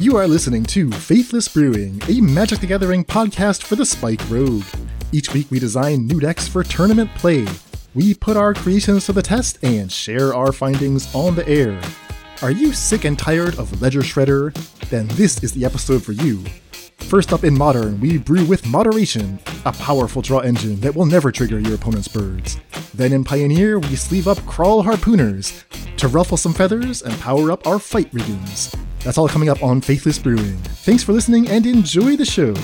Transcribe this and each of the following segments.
You are listening to Faithless Brewing, a Magic the Gathering podcast for the Spike Rogue. Each week we design new decks for tournament play. We put our creations to the test and share our findings on the air. Are you sick and tired of Ledger Shredder? Then this is the episode for you. First up in Modern, we brew with Moderation, a powerful draw engine that will never trigger your opponent's birds. Then in Pioneer, we sleeve up Kraul Harpooners to ruffle some feathers and power up our fight riggings. That's all coming up on Faithless Brewing. Thanks for listening and enjoy the show.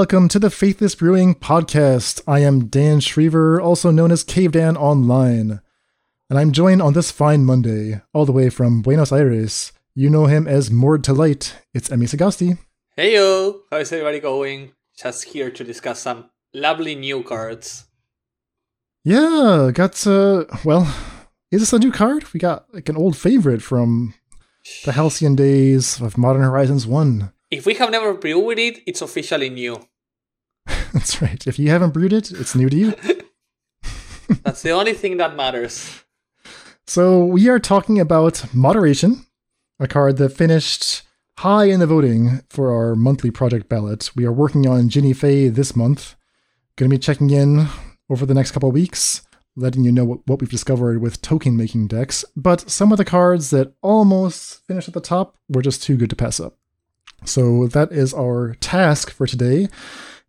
Welcome to the Faithless Brewing Podcast. I am Dan Schriever, also known as Cave Dan Online. And I'm joined on this fine Monday, all the way from Buenos Aires. You know him as Mord to Light. It's Emmy Sagasti. Hey yo, how's everybody going? Just here to discuss some lovely new cards. Yeah, got, uh, well, is this a new card? We got like an old favorite from the halcyon days of Modern Horizons 1. If we have never brewed it, it's officially new. That's right. If you haven't brewed it, it's new to you. That's the only thing that matters. So we are talking about Moderation, a card that finished high in the voting for our monthly project ballot. We are working on Jinnie Fay this month. Going to be checking in over the next couple of weeks, letting you know what, what we've discovered with token making decks. But some of the cards that almost finished at the top were just too good to pass up. So that is our task for today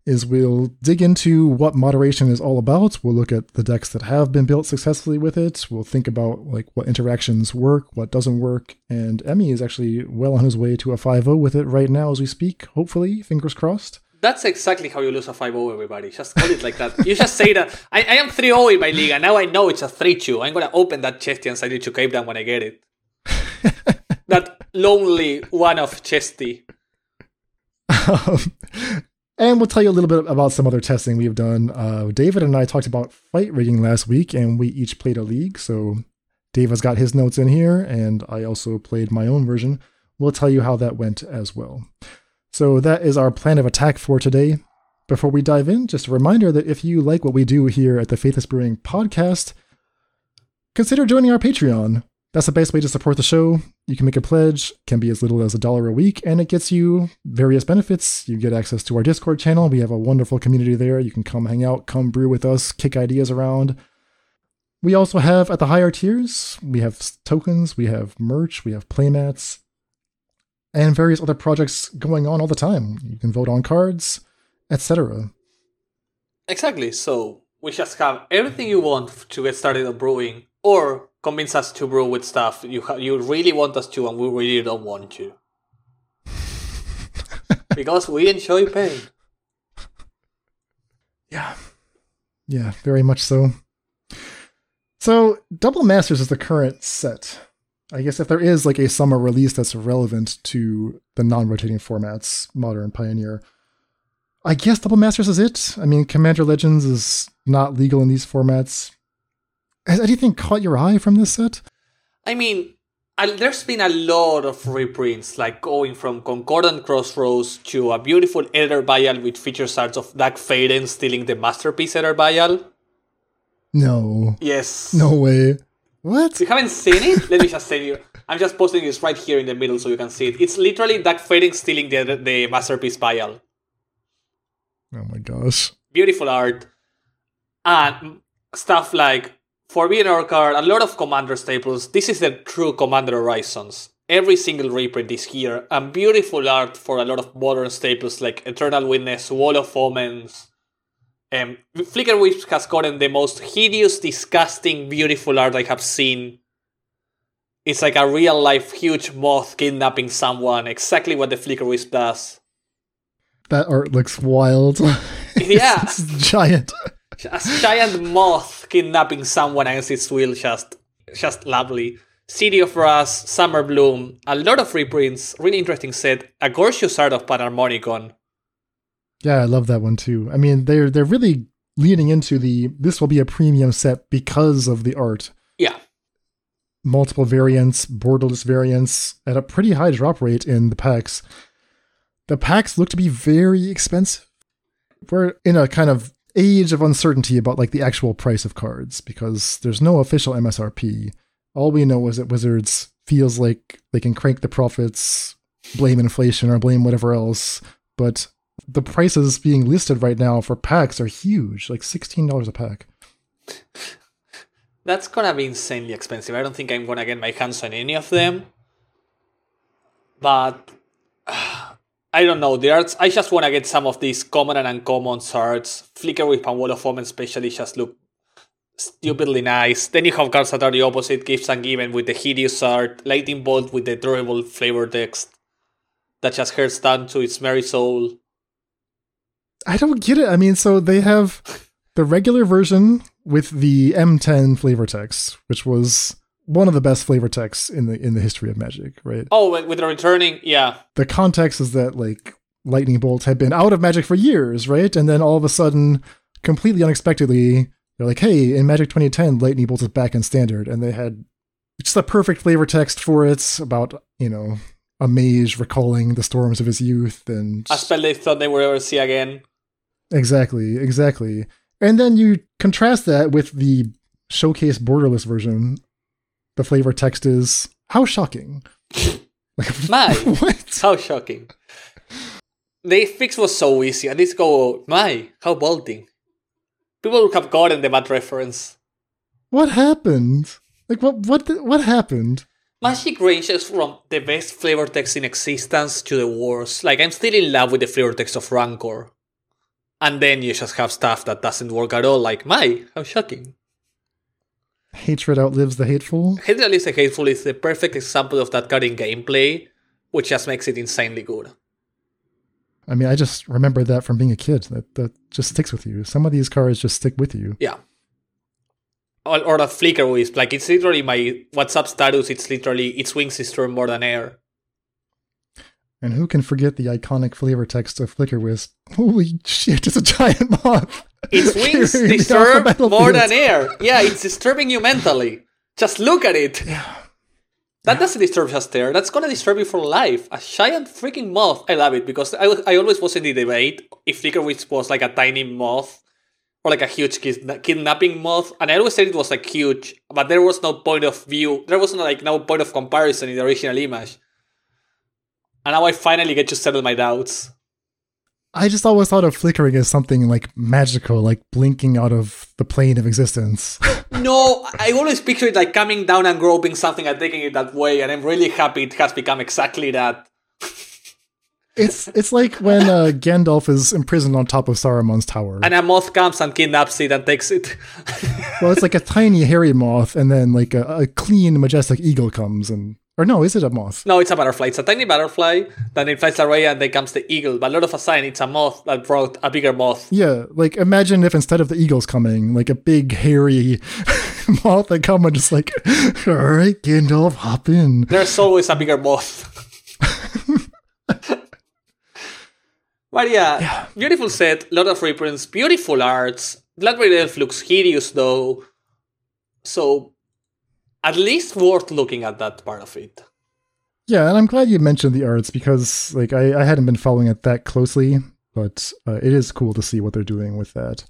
is we'll dig into what moderation is all about. We'll look at the decks that have been built successfully with it. We'll think about like what interactions work, what doesn't work, and Emmy is actually well on his way to a 5-0 with it right now as we speak. Hopefully, fingers crossed. That's exactly how you lose a 5-0, everybody. Just call it like that. You just say that, I, I am 3-0 in my league, and now I know it's a 3-2. I'm going to open that chesty and send it to Cape Town when I get it. that lonely one of chesty. Um, and we'll tell you a little bit about some other testing we've done. Uh, David and I talked about fight rigging last week, and we each played a league. So Dave has got his notes in here, and I also played my own version. We'll tell you how that went as well. So that is our plan of attack for today. Before we dive in, just a reminder that if you like what we do here at the Faithless Brewing podcast, consider joining our Patreon. That's the best way to support the show. You can make a pledge, can be as little as a dollar a week, and it gets you various benefits. You get access to our Discord channel. We have a wonderful community there. You can come hang out, come brew with us, kick ideas around. We also have at the higher tiers, we have tokens, we have merch, we have playmats, and various other projects going on all the time. You can vote on cards, etc. Exactly. So we just have everything you want to get started on brewing, or convince us to brew with stuff you ha- you really want us to, and we really don't want to. because we enjoy pain. Yeah. Yeah, very much so. So, Double Masters is the current set. I guess if there is like a summer release that's relevant to the non rotating formats, Modern Pioneer, I guess Double Masters is it. I mean, Commander Legends is not legal in these formats. Has anything caught your eye from this set? I mean, there's been a lot of reprints, like going from Concordant Crossroads to a beautiful Ether Vial with features arts of Dack Fayden stealing the masterpiece Ether Vial. No. Yes. No way. What? You haven't seen it? Let me just tell you. I'm just posting this right here in the middle so you can see it. It's literally Dack Fayden stealing the, the masterpiece Vial. Oh my gosh. Beautiful art. And stuff like Forbidden card, a lot of Commander staples. This is the true Commander Horizons. Every single reprint is here, and beautiful art for a lot of modern staples like Eternal Witness, Wall of Omens. Um, Flicker Wisp has gotten the most hideous, disgusting, beautiful art I have seen. It's like a real life huge moth kidnapping someone, exactly what the Flicker Wisp does. That art looks wild. Yeah. it's giant. a giant moth kidnapping someone against its will just just lovely city of rust summer bloom a lot of reprints really interesting set a gorgeous art of panharmonicon Yeah, I love that one too. I mean, they're they're really leaning into the this will be a premium set because of the art. Yeah. Multiple variants, borderless variants at a pretty high drop rate in the packs. The packs look to be very expensive. We're in a kind of age of uncertainty about like the actual price of cards because there's no official MSRP. All we know is that Wizards feels like they can crank the profits, blame inflation or blame whatever else, but the prices being listed right now for packs are huge, like $16 a pack. That's gonna be insanely expensive. I don't think I'm gonna get my hands on any of them. But I don't know. The arts I just wanna get some of these common and uncommon arts. Flickerwisp Wall of Omen especially just look stupidly nice. Then you have cards that are the opposite, Gifts Ungiven with the hideous art, Lightning Bolt with the durable flavor text that just hurts down to its merry soul. I don't get it. I mean, so they have the regular version with the M10 flavor text, which was one of the best flavor texts in the in the history of Magic, right? Oh, with the returning, yeah. The context is that like lightning bolts had been out of Magic for years, right? And then all of a sudden, completely unexpectedly, they're like, "Hey, in Magic 2010, lightning bolts is back in standard," and they had just the perfect flavor text for it about you know a mage recalling the storms of his youth and a spell they thought they would ever see again. Exactly, exactly. And then you contrast that with the showcase borderless version. The flavor text is how shocking. like, my, what? How shocking. The fix was so easy. I just go, my, how bolting. People would have gotten the bad reference. What happened? Like what? What? What happened? Magic ranges from the best flavor text in existence to the worst. Like I'm still in love with the flavor text of Rancor. And then you just have stuff that doesn't work at all, like my, how shocking. Hatred outlives the hateful. Hatred outlives the hateful is the perfect example of that card in gameplay, which just makes it insanely good. I mean, I just remember that from being a kid. That that just sticks with you. Some of these cards just stick with you. Yeah. Or, or that flicker wisp, like it's literally my WhatsApp status. It's literally its wings is more than air. And who can forget the iconic flavor text of Flicker Wisp? Holy shit, it's a giant moth! Its wings disturb more than air. Yeah, it's disturbing you mentally. Just look at it. Yeah. That doesn't disturb just there. That's gonna disturb you for life. A giant freaking moth. I love it because I, I always was in the debate if Flickerwisp was like a tiny moth or like a huge kidnapping moth. And I always said it was like huge, but there was no point of view. There was no like no point of comparison in the original image. And now I finally get to settle my doubts. I just always thought of flickering as something like magical, like blinking out of the plane of existence. no, I always picture it like coming down and groping something and taking it that way, and I'm really happy it has become exactly that. it's it's like when uh, Gandalf is imprisoned on top of Saruman's tower, and a moth comes and kidnaps it and takes it. well, it's like a tiny hairy moth, and then like a, a clean, majestic eagle comes and or no, is it a moth? No, it's a butterfly. It's a tiny butterfly. Then it flies away and then comes the eagle. But a lot of a sign, it's a moth that brought a bigger moth. Yeah, like imagine if instead of the eagles coming, like a big hairy moth that come and just like, all right, Gandalf, hop in. There's always a bigger moth. but yeah, yeah, beautiful set, lot of reprints, beautiful arts. Blood-Red Elf looks hideous though. So at least worth looking at that part of it. Yeah, and I'm glad you mentioned the arts because like I, I hadn't been following it that closely, but uh, it is cool to see what they're doing with that.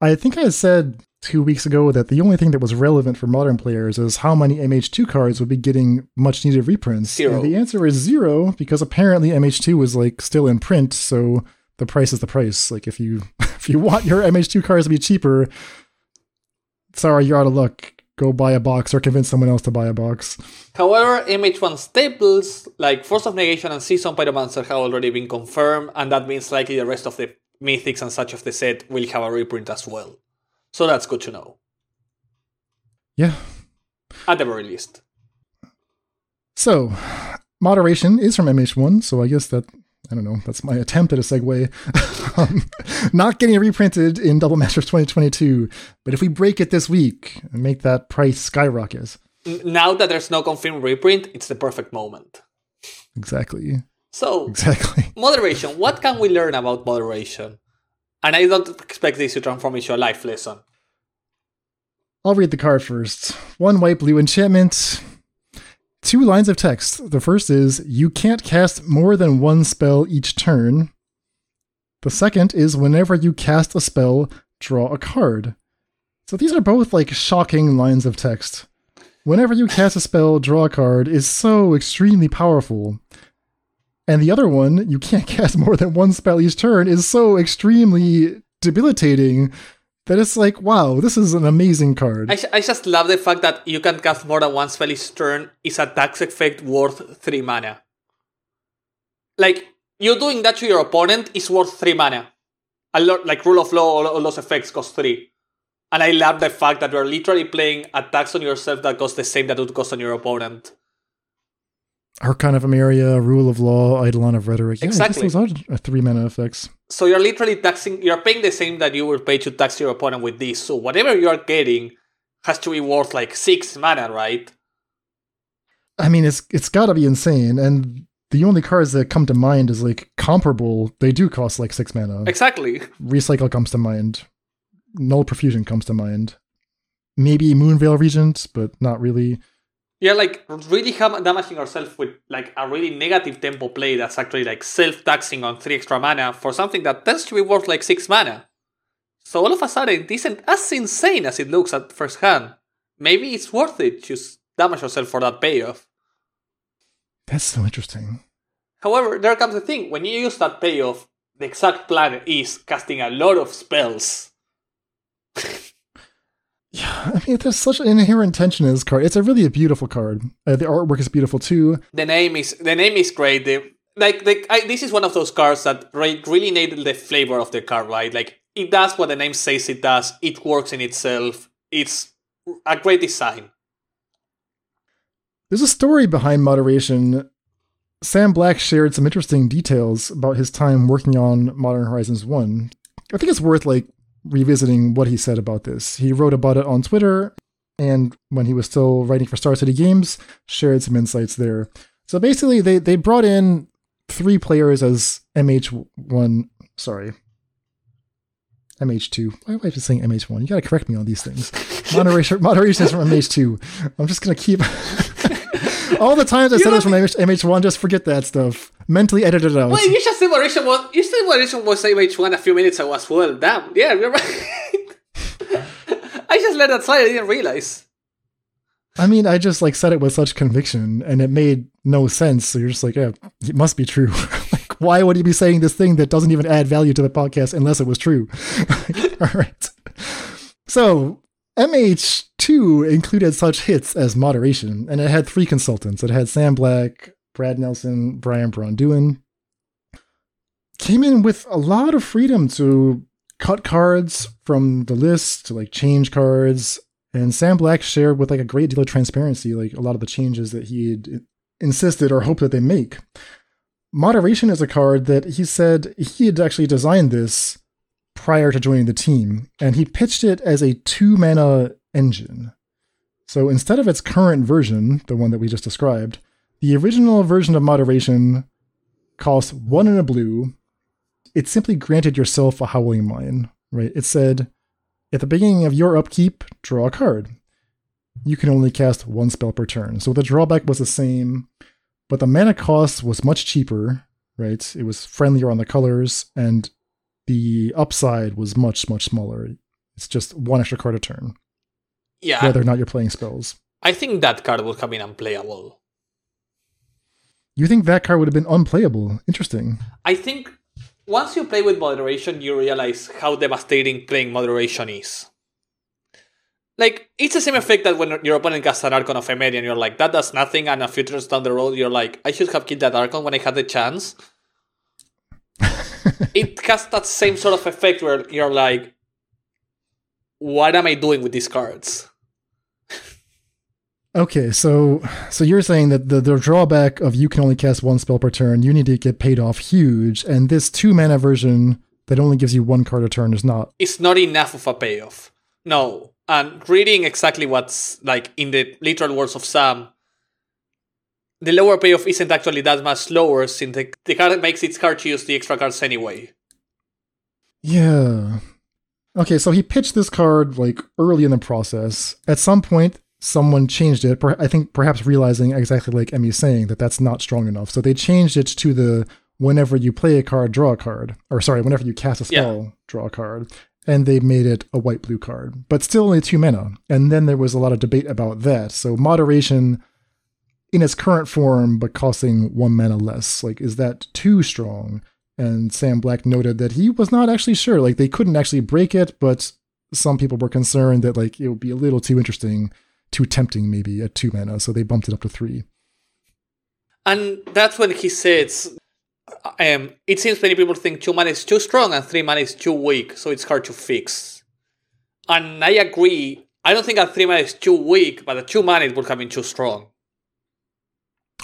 I think I said two weeks ago that the only thing that was relevant for modern players is how many MH2 cards would be getting much needed reprints. Zero. And the answer is zero because apparently MH2 is like still in print, so the price is the price. Like if you if you want your MH2 cards to be cheaper, sorry, you're out of luck go buy a box or convince someone else to buy a box. However, MH1 staples like Force of Negation and Seasoned Pyromancer have already been confirmed, and that means likely the rest of the mythics and such of the set will have a reprint as well. So that's good to know. Yeah. At the very least. So, moderation is from MH1, so I guess that I don't know. That's my attempt at a segue. um, not getting reprinted in Double Masters 2022, but if we break it this week and make that price skyrocket. Now that there's no confirmed reprint, it's the perfect moment. Exactly. So, Exactly. moderation. What can we learn about moderation? And I don't expect this to transform into a life lesson. I'll read the card first. One white blue enchantment. Two lines of text. The first is You can't cast more than one spell each turn. The second is Whenever you cast a spell, draw a card. So these are both like shocking lines of text. Whenever you cast a spell, draw a card is so extremely powerful. And the other one, you can't cast more than one spell each turn, is so extremely debilitating that it's like, wow, this is an amazing card. I just love the fact that you can cast more than one spell each turn is a tax effect worth 3 mana. Like, you doing that to your opponent is worth 3 mana. A lot, like Rule of Law, all, all those effects cost 3. And I love the fact that you're literally playing attacks on yourself that cost the same that would cost on your opponent. Archon of Emeria, Rule of Law, Eidolon of Rhetoric. Yeah, Exactly. I those are three mana effects. So you're literally taxing, you're paying the same that you would pay to tax your opponent with this. So whatever you're getting has to be worth like 6 mana, right? I mean, it's it's got to be insane. And the only cards that come to mind is like comparable. They do cost like six mana. Exactly. Recycle comes to mind. Null Profusion comes to mind. Maybe Moonveil Regent, but not really. You're like really ham- damaging yourself with like a really negative tempo play that's actually like self taxing on three extra mana for something that tends to be worth like six mana. So all of a sudden, it isn't as insane as it looks at first hand. Maybe it's worth it to damage yourself for that payoff. That's so interesting. However, there comes the thing when you use that payoff, the exact plan is casting a lot of spells. Yeah, I mean, there's such an inherent tension in this card. It's a really a beautiful card. Uh, the artwork is beautiful too. The name is the name is great. The, like the, I, this is one of those cards that re- really nailed the flavor of the card, right? Like it does what the name says it does. It works in itself. It's a great design. There's a story behind moderation. Sam Black shared some interesting details about his time working on Modern Horizons 1. I think it's worth like revisiting what he said about this. He wrote about it on Twitter and when he was still writing for Star City Games, shared some insights there. So basically they they brought in three players as MH1, sorry. MH2. Why am I just saying MH1? You gotta correct me on these things. Moderation, moderation is from MH2. I'm just gonna keep all the times I said this from MH, MH1. Just forget that stuff. Mentally edit it out. Well, you just said moderation was you said moderation was MH1 a few minutes ago as well. Damn, yeah, you're right. I just let that slide. I didn't realize. I mean, I just like said it with such conviction, and it made no sense. So you're just like, yeah, it must be true. like, why would you be saying this thing that doesn't even add value to the podcast unless it was true? all right. So MH2 included such hits as Moderation, and it had three consultants. It had Sam Black, Brad Nelson, Brian Braun Came in with a lot of freedom to cut cards from the list, to like change cards. And Sam Black shared with like a great deal of transparency, like a lot of the changes that he had insisted or hoped that they make. Moderation is a card that he said he had actually designed this prior to joining the team, and he pitched it as a two mana engine. So instead of its current version, the one that we just described, the original version of Moderation cost one and a blue. It simply granted yourself a Howling Mine, right? It said, at the beginning of your upkeep, draw a card. You can only cast one spell per turn. So the drawback was the same, but the mana cost was much cheaper, right? It was friendlier on the colors, and the upside was much, much smaller. It's just one extra card a turn, Yeah, whether or not you're playing spells. I think that card would have been unplayable. You think that card would have been unplayable? Interesting. I think once you play with moderation, you realize how devastating playing moderation is. Like, it's the same effect that when your opponent casts an Archon of Emeria and you're like, that does nothing, and a few turns down the road, you're like, I should have killed that Archon when I had the chance. it has that same sort of effect where you're like, what am I doing with these cards? Okay, so so you're saying that the, the drawback of you can only cast one spell per turn, you need to get paid off huge, and this two mana version that only gives you one card a turn is not. It's not enough of a payoff. No. And reading exactly what's like in the literal words of Sam, the lower payoff isn't actually that much lower since the, the card makes it hard to use the extra cards anyway. Yeah. Okay, so he pitched this card like early in the process. At some point, someone changed it. I think perhaps realizing exactly like Emmy's saying that that's not strong enough. So they changed it to the whenever you play a card, draw a card, or sorry, whenever you cast a spell, yeah. draw a card. And they made it a white blue card, but still only two mana. And then there was a lot of debate about that. So moderation in its current form, but costing one mana less, like is that too strong? And Sam Black noted that he was not actually sure. Like they couldn't actually break it, but some people were concerned that like it would be a little too interesting, too tempting maybe at two mana, so they bumped it up to three. And that's when he says um, it seems many people think two mana is too strong and three mana is too weak, so it's hard to fix. And I agree. I don't think a three mana is too weak, but a two mana would have been too strong.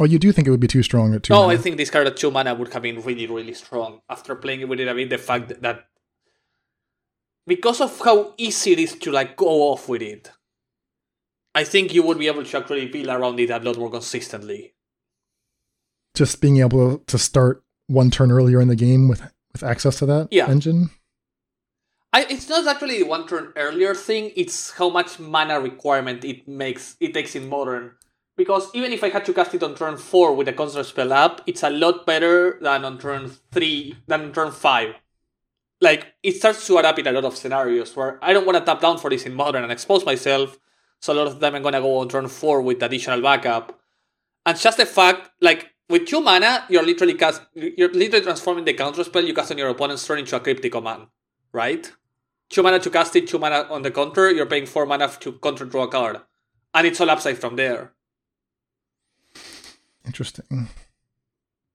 Oh, you do think it would be too strong at two? No, mana? I think this card at two mana would have been really, really strong. After playing with it a bit, the fact that because of how easy it is to like go off with it, I think you would be able to actually build around it a lot more consistently. Just being able to start one turn earlier in the game with with access to that yeah. engine. I, it's not actually the one turn earlier thing. It's how much mana requirement it makes it takes in modern. Because even if I had to cast it on turn four with a constant spell up, it's a lot better than on turn three than on turn five. Like it starts to add up in a lot of scenarios where I don't want to tap down for this in modern and expose myself. So a lot of them I'm gonna go on turn four with additional backup. And just the fact, like with two mana, you're literally cast you're literally transforming the counter spell you cast on your opponent's turn into a cryptic command, right? Two mana to cast it, two mana on the counter, you're paying four mana to counter draw a card. And it's all upside from there. Interesting.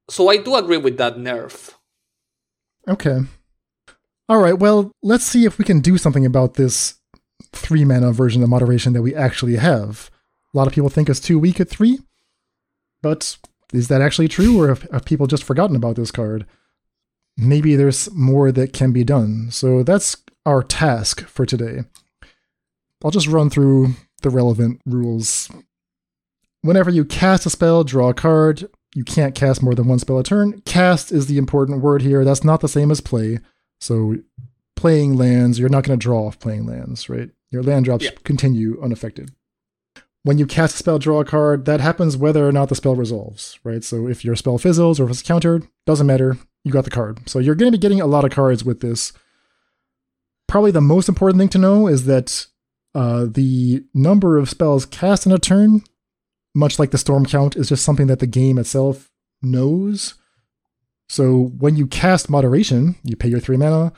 So I do agree with that nerf. Okay. All right, well, let's see if we can do something about this three mana version of moderation that we actually have. A lot of people think it's too weak at three, but is that actually true, or have, have people just forgotten about this card? Maybe there's more that can be done. So that's our task for today. I'll just run through the relevant rules. Whenever you cast a spell, draw a card. You can't cast more than one spell a turn. Cast is the important word here. That's not the same as play. So playing lands, you're not going to draw off playing lands, right? Your land drops yeah. continue unaffected when you cast a spell, draw a card, that happens whether or not the spell resolves, right? So if your spell fizzles or if it's countered, doesn't matter, you got the card. So you're going to be getting a lot of cards with this. Probably the most important thing to know is that uh, the number of spells cast in a turn, much like the storm count, is just something that the game itself knows. So when you cast Moderation, you pay your three mana.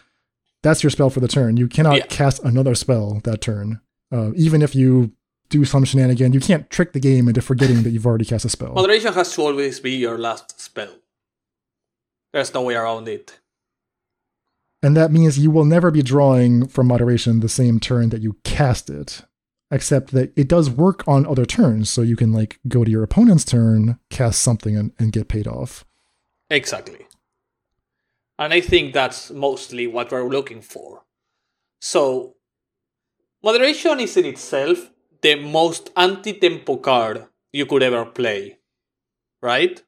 That's your spell for the turn. You cannot yeah. cast another spell that turn, uh, even if you do some shenanigan. You can't trick the game into forgetting that you've already cast a spell. Moderation has to always be your last spell. There's no way around it. And that means you will never be drawing from moderation the same turn that you cast it. Except that it does work on other turns, so you can like go to your opponent's turn, cast something, and, and get paid off. Exactly. And I think that's mostly what we're looking for. So, moderation is in itself the most anti-tempo card you could ever play, right?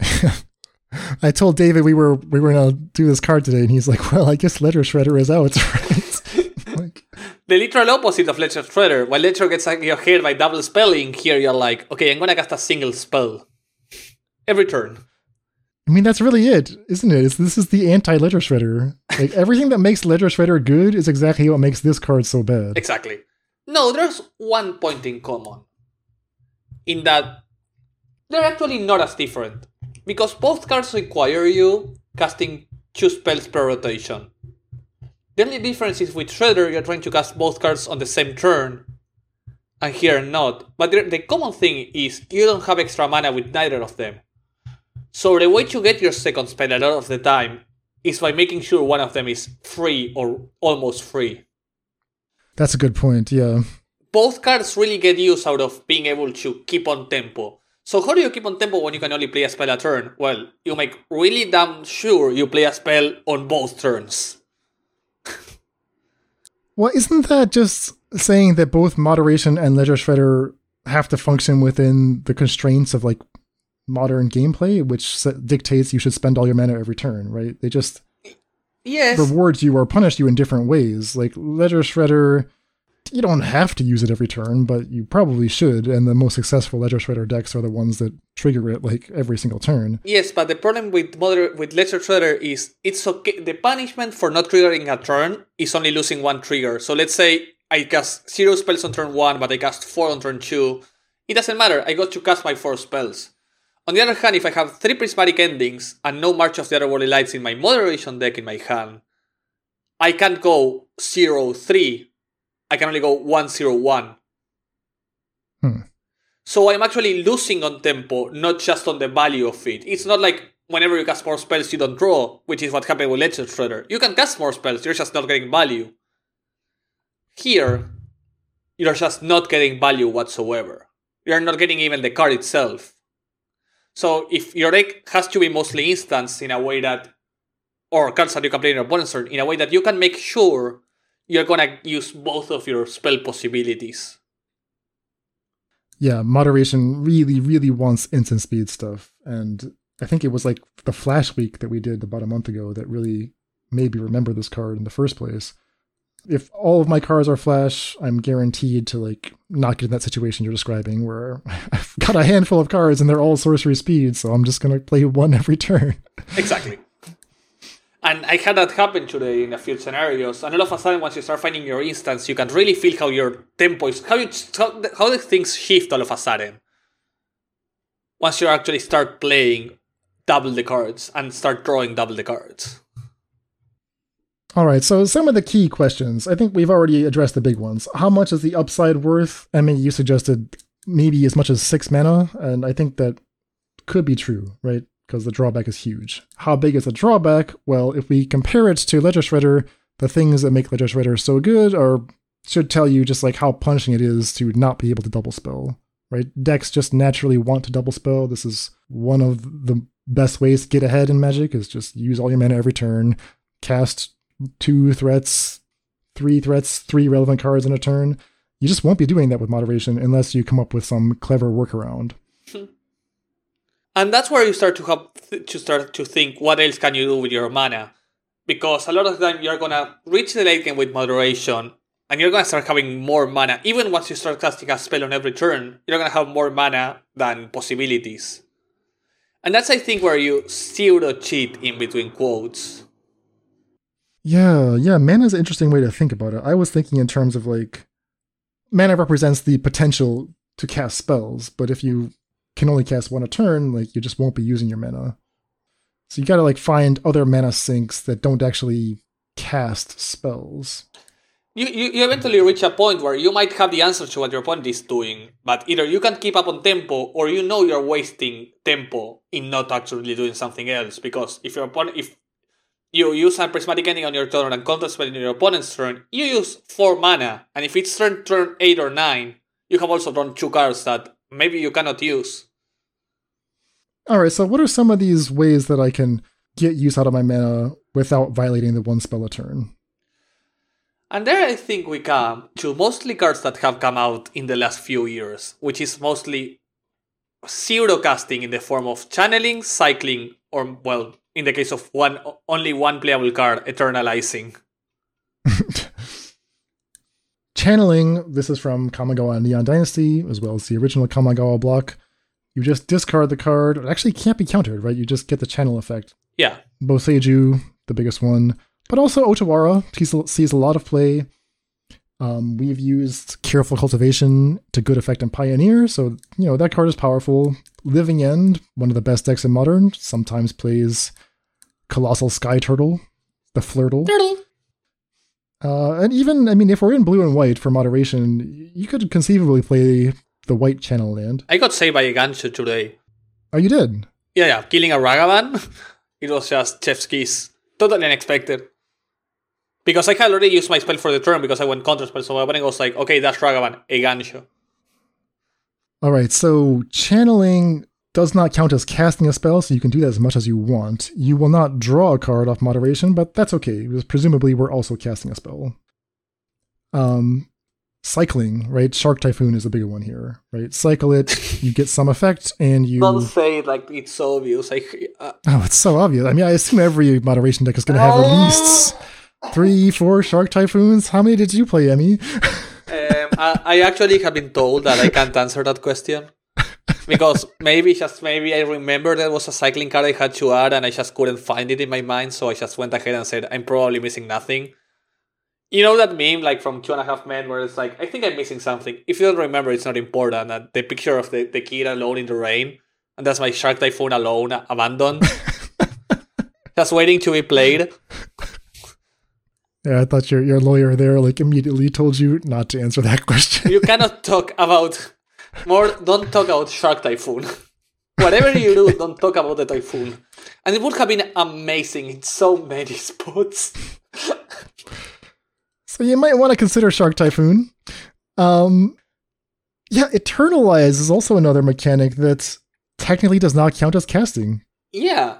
I told David we were we were gonna do this card today, and he's like, "Well, I guess Ledger Shredder is out, right?" The literal opposite of Ledger Shredder. When Ledger gets your head by double spelling, here you're like, "Okay, I'm gonna cast a single spell every turn." I mean, that's really it, isn't it? It's, this is the anti-Ledger Shredder. Like everything that makes Ledger Shredder good is exactly what makes this card so bad. Exactly. No, there's one point in common. In that they're actually not as different. Because both cards require you casting two spells per rotation. The only difference is with Shredder, you're trying to cast both cards on the same turn, and here not. But the, the common thing is you don't have extra mana with neither of them. So the way to get your second spell a lot of the time is by making sure one of them is free or almost free. That's a good point, yeah. Both cards really get use out of being able to keep on tempo. So how do you keep on tempo when you can only play a spell a turn? Well, you make really damn sure you play a spell on both turns. Well, isn't that just saying that both Moderation and Ledger Shredder have to function within the constraints of like modern gameplay, which dictates you should spend all your mana every turn, right? They just yes rewards you or punish you in different ways. Like Ledger Shredder, you don't have to use it every turn, but you probably should. And the most successful Ledger Shredder decks are the ones that trigger it like every single turn. Yes, but the problem with moder- with Ledger Shredder is it's okay. The punishment for not triggering a turn is only losing one trigger. So let's say I cast zero spells on turn one, but I cast four on turn two. It doesn't matter. I got to cast my four spells. On the other hand, if I have three prismatic endings and no March of the Otherworldly Lights in my moderation deck in my hand, I can't go 0 3. I can only go 101. Hmm. So I'm actually losing on tempo, not just on the value of it. It's not like whenever you cast more spells, you don't draw, which is what happened with Ledger Shredder. You can cast more spells, you're just not getting value. Here, you're just not getting value whatsoever. You're not getting even the card itself. So if your deck has to be mostly instants in a way that, or cards that you can play in your opponent's turn, in a way that you can make sure you're gonna use both of your spell possibilities. Yeah, moderation really, really wants instant speed stuff. And I think it was like the Flash week that we did about a month ago that really made me remember this card in the first place if all of my cars are flash, I'm guaranteed to like not get in that situation you're describing where I've got a handful of cards and they're all sorcery speed, so I'm just gonna play one every turn. exactly. And I had that happen today in a few scenarios. And all of a sudden, once you start finding your instance, you can really feel how your tempo is, how you, how, the things shift all of a sudden. Once you actually start playing double the cards and start drawing double the cards. All right, so some of the key questions. I think we've already addressed the big ones. How much is the upside worth? I mean, you suggested maybe as much as six mana, and I think that could be true, right? Because the drawback is huge. How big is the drawback? Well, if we compare it to Ledger Shredder, the things that make Ledger Shredder so good are should tell you just like how punishing it is to not be able to double spell, right? Decks just naturally want to double spell. This is one of the best ways to get ahead in Magic is just use all your mana every turn, cast two threats, three threats, three relevant cards in a turn. You just won't be doing that with moderation unless you come up with some clever workaround. And that's where you start to have th- to start to think what else can you do with your mana, because a lot of the time you're gonna reach the late game with moderation, and you're gonna start having more mana. Even once you start casting a spell on every turn, you're gonna have more mana than possibilities. And that's I think where you pseudo cheat in between quotes. Yeah, yeah, mana is an interesting way to think about it. I was thinking in terms of like mana represents the potential to cast spells, but if you can only cast one a turn, like you just won't be using your mana. So you got to like find other mana sinks that don't actually cast spells. You, you, you eventually reach a point where you might have the answer to what your opponent is doing, but either you can't keep up on tempo or you know you're wasting tempo in not actually doing something else. Because if your opponent, if you use a prismatic ending on your turn and counter spell in your opponent's turn, you use 4 mana, and if it's turn, turn 8 or 9, you have also drawn 2 cards that maybe you cannot use. Alright, so what are some of these ways that I can get use out of my mana without violating the one spell a turn? And there I think we come to mostly cards that have come out in the last few years, which is mostly zero casting in the form of channeling, cycling, or, well, in the case of one only one playable card eternalizing channeling this is from kamigawa neon dynasty as well as the original kamigawa block. You just discard the card. It actually can't be countered right? You just get the channel effect. Yeah. Boseiju the biggest one but also otawara. Sees, sees a lot of play. Um, we've used careful cultivation to good effect in pioneer so you know that card is powerful. Living end one of the best decks in modern sometimes plays colossal sky turtle, the flirtle. Turtle. Uh, and even, I mean, if we're in blue and white for moderation, you could conceivably play the white channel land. I got saved by Eiganjo today. Oh, you did? Yeah, yeah. Killing a Ragavan. it was just chef's kiss. Totally unexpected. Because I had already used my spell for the turn because I went counter spell, so my opponent was like, okay, that's Ragavan, Eiganjo. Alright, so channeling does not count as casting a spell, so you can do that as much as you want. You will not draw a card off moderation, but that's okay, because presumably we're also casting a spell. Um, cycling, right? Shark Typhoon is the bigger one here, right? Cycle it, you get some effect, and you. Don't say it like it's so obvious. Like, uh, oh, it's so obvious. I mean, I assume every moderation deck is going to have at least three, four Shark Typhoons. How many did you play, Emmy? um, I, I actually have been told that I can't answer that question because maybe just maybe I remember there was a cycling card I had to add and I just couldn't find it in my mind, so I just went ahead and said I'm probably missing nothing. You know that meme like from Two and a Half Men where it's like I think I'm missing something. If you don't remember, it's not important. And the picture of the, the kid alone in the rain, and that's my Shark Typhoon alone, uh, abandoned, just waiting to be played. Yeah, I thought your your lawyer there like immediately told you not to answer that question. you cannot talk about more. Don't talk about Shark Typhoon. Whatever you do, don't talk about the typhoon. And it would have been amazing in so many spots. so you might want to consider Shark Typhoon. Um, yeah, Eternalize is also another mechanic that technically does not count as casting. Yeah.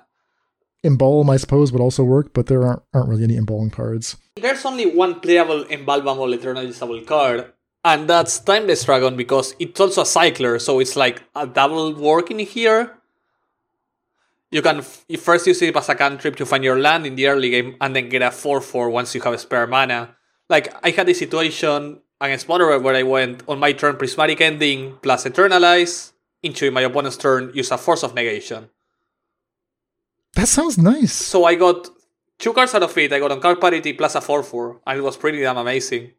Embalm, I suppose, would also work, but there aren't, aren't really any embalming cards. There's only one playable embalmable eternalizable card, and that's Timeless Dragon because it's also a cycler, so it's like a double work in here. You can f- you first use it as a cantrip to find your land in the early game, and then get a 4 4 once you have spare mana. Like, I had a situation against Monorail where I went on my turn Prismatic Ending plus Eternalize, into my opponent's turn, use a Force of Negation. That sounds nice. So I got two cards out of it. I got on card parity plus a 4 4, and it was pretty damn amazing.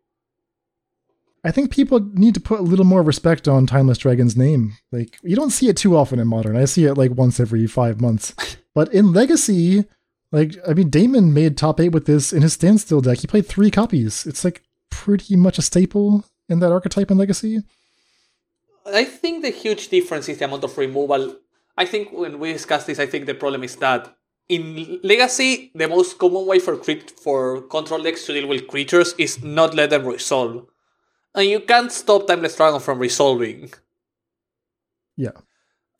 I think people need to put a little more respect on Timeless Dragon's name. Like, you don't see it too often in Modern. I see it like once every five months. but in Legacy, like, I mean, Damon made top eight with this in his standstill deck. He played three copies. It's like pretty much a staple in that archetype in Legacy. I think the huge difference is the amount of removal. I think when we discuss this, I think the problem is that in Legacy, the most common way for crit- for control decks to deal with creatures is not let them resolve. And you can't stop Timeless Dragon from resolving. Yeah.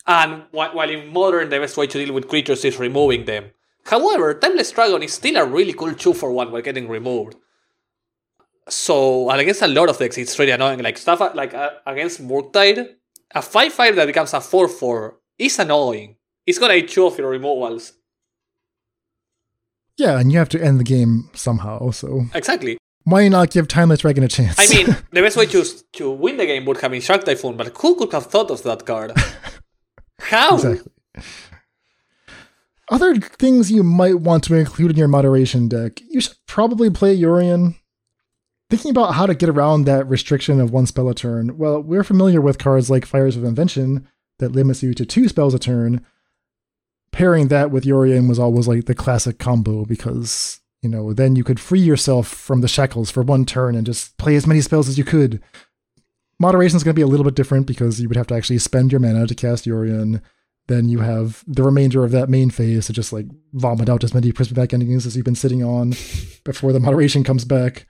And while in Modern, the best way to deal with creatures is removing them. However, Timeless Dragon is still a really cool 2 for 1 while getting removed. So, and against a lot of decks, it's really annoying. Like stuff like uh, against Murktide, a 5 5 that becomes a 4 4 is annoying. It's gonna eat two of your removals. Yeah, and you have to end the game somehow, so. Exactly. Why not give Timeless Dragon a chance? I mean, the best way to, to win the game would have been Shark Typhoon, but who could have thought of that card? How? Exactly. Other things you might want to include in your moderation deck. You should probably play Yorion. Thinking about how to get around that restriction of one spell a turn, well, we're familiar with cards like Fires of Invention that limits you to two spells a turn. Pairing that with Yorion was always like the classic combo because, you know, then you could free yourself from the shackles for one turn and just play as many spells as you could. Moderation is going to be a little bit different because you would have to actually spend your mana to cast Yorion. Then you have the remainder of that main phase to just like vomit out as many Prismatic endings as you've been sitting on before the moderation comes back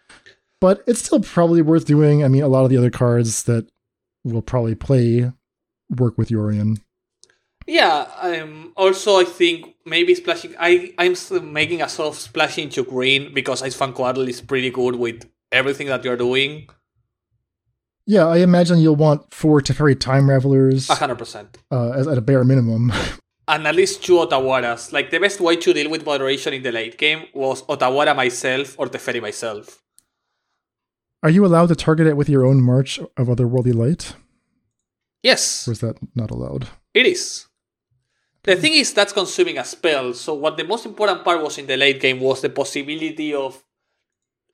but it's still probably worth doing. I mean, a lot of the other cards that will probably play work with Yorion. Yeah. Um, also, I think maybe splashing. I I'm making a sort of splash into green because Ice Fang Coatl is pretty good with everything that you're doing. Yeah, I imagine you'll want four Teferi Time Ravelers. hundred percent. Uh, as at a bare minimum. and at least two Otawaras. Like the best way to deal with moderation in the late game was Otawara myself or Teferi myself. Are you allowed to target it with your own March of Otherworldly Light? Yes. Or is that not allowed? It is. The thing is, that's consuming a spell. So, what the most important part was in the late game was the possibility of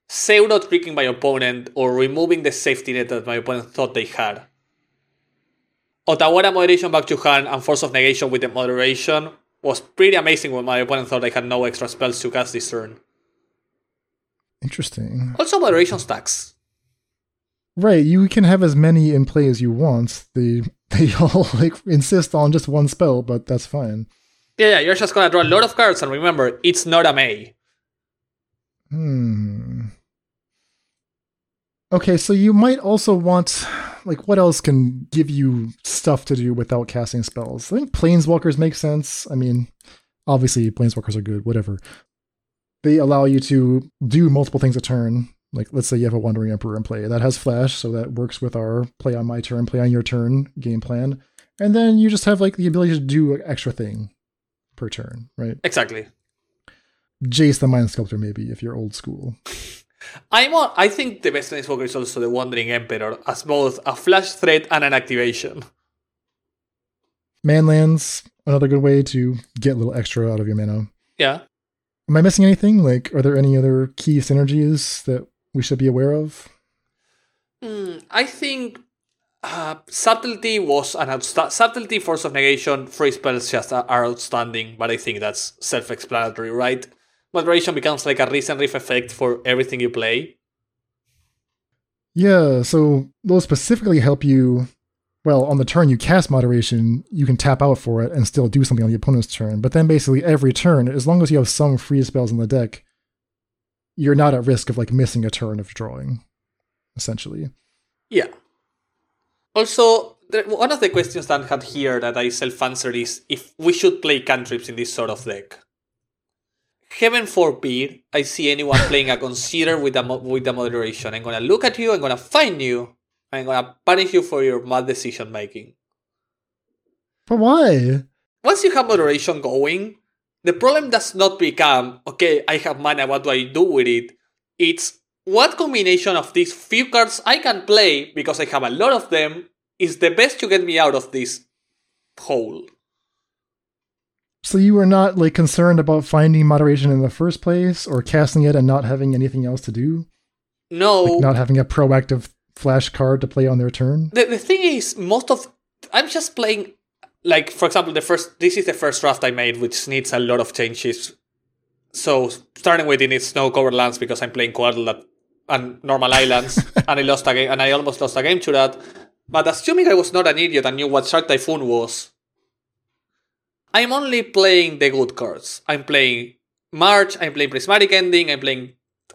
pseudo tricking my opponent or removing the safety net that my opponent thought they had. Otawara moderation back to hand and force of negation with the moderation was pretty amazing when my opponent thought I had no extra spells to cast this turn. Interesting. Also, moderation stacks. Right, you can have as many in play as you want. They they all like insist on just one spell, but that's fine. Yeah, yeah, you're just gonna draw a lot of cards, and remember, it's not a May. Hmm. Okay, so you might also want like what else can give you stuff to do without casting spells? I think planeswalkers make sense. I mean, obviously planeswalkers are good, whatever. They allow you to do multiple things a turn, Like, let's say you have a Wandering Emperor in play that has flash, so that works with our play on my turn, play on your turn game plan. And then you just have like the ability to do an extra thing per turn, right? Exactly. Jace the Mind Sculptor, maybe, if you're old school. I'm on, I think the best Planeswalker is also the Wandering Emperor as both a flash threat and an activation. Manlands, another good way to get a little extra out of your mana. Yeah. Am I missing anything? Like, are there any other key synergies that we should be aware of? Mm, I think uh, subtlety was an outsta- subtlety, force of negation, free spells just are, are outstanding, but I think that's self-explanatory, right? Moderation becomes like a recent riff effect for everything you play. Yeah, so those specifically help you. Well, on the turn you cast moderation, you can tap out for it and still do something on the opponent's turn. But then basically every turn, as long as you have some free spells in the deck, you're not at risk of like missing a turn of drawing, essentially. Yeah. Also, there, one of the questions that I had here that I self-answered is if we should play cantrips in this sort of deck. Heaven forbid I see anyone playing a consider with the with the moderation. I'm gonna look at you. I'm gonna find you. I'm gonna punish you for your bad decision making. But why? Once you have moderation going, the problem does not become okay. I have mana. What do I do with it? It's what combination of these few cards I can play because I have a lot of them is the best to get me out of this hole. So you were not like concerned about finding moderation in the first place or casting it and not having anything else to do? No. Like not having a proactive flash card to play on their turn? The, the thing is, most of. I'm just playing. Like, for example, the first. This is the first draft I made, which needs a lot of changes. So, starting with it needs snow covered lands because I'm playing Coatl and normal islands, and I lost a game, and I almost lost a game to that. But assuming I was not an idiot and knew what Shark Typhoon was, I'm only playing the good cards. I'm playing March, I'm playing Prismatic Ending, I'm playing.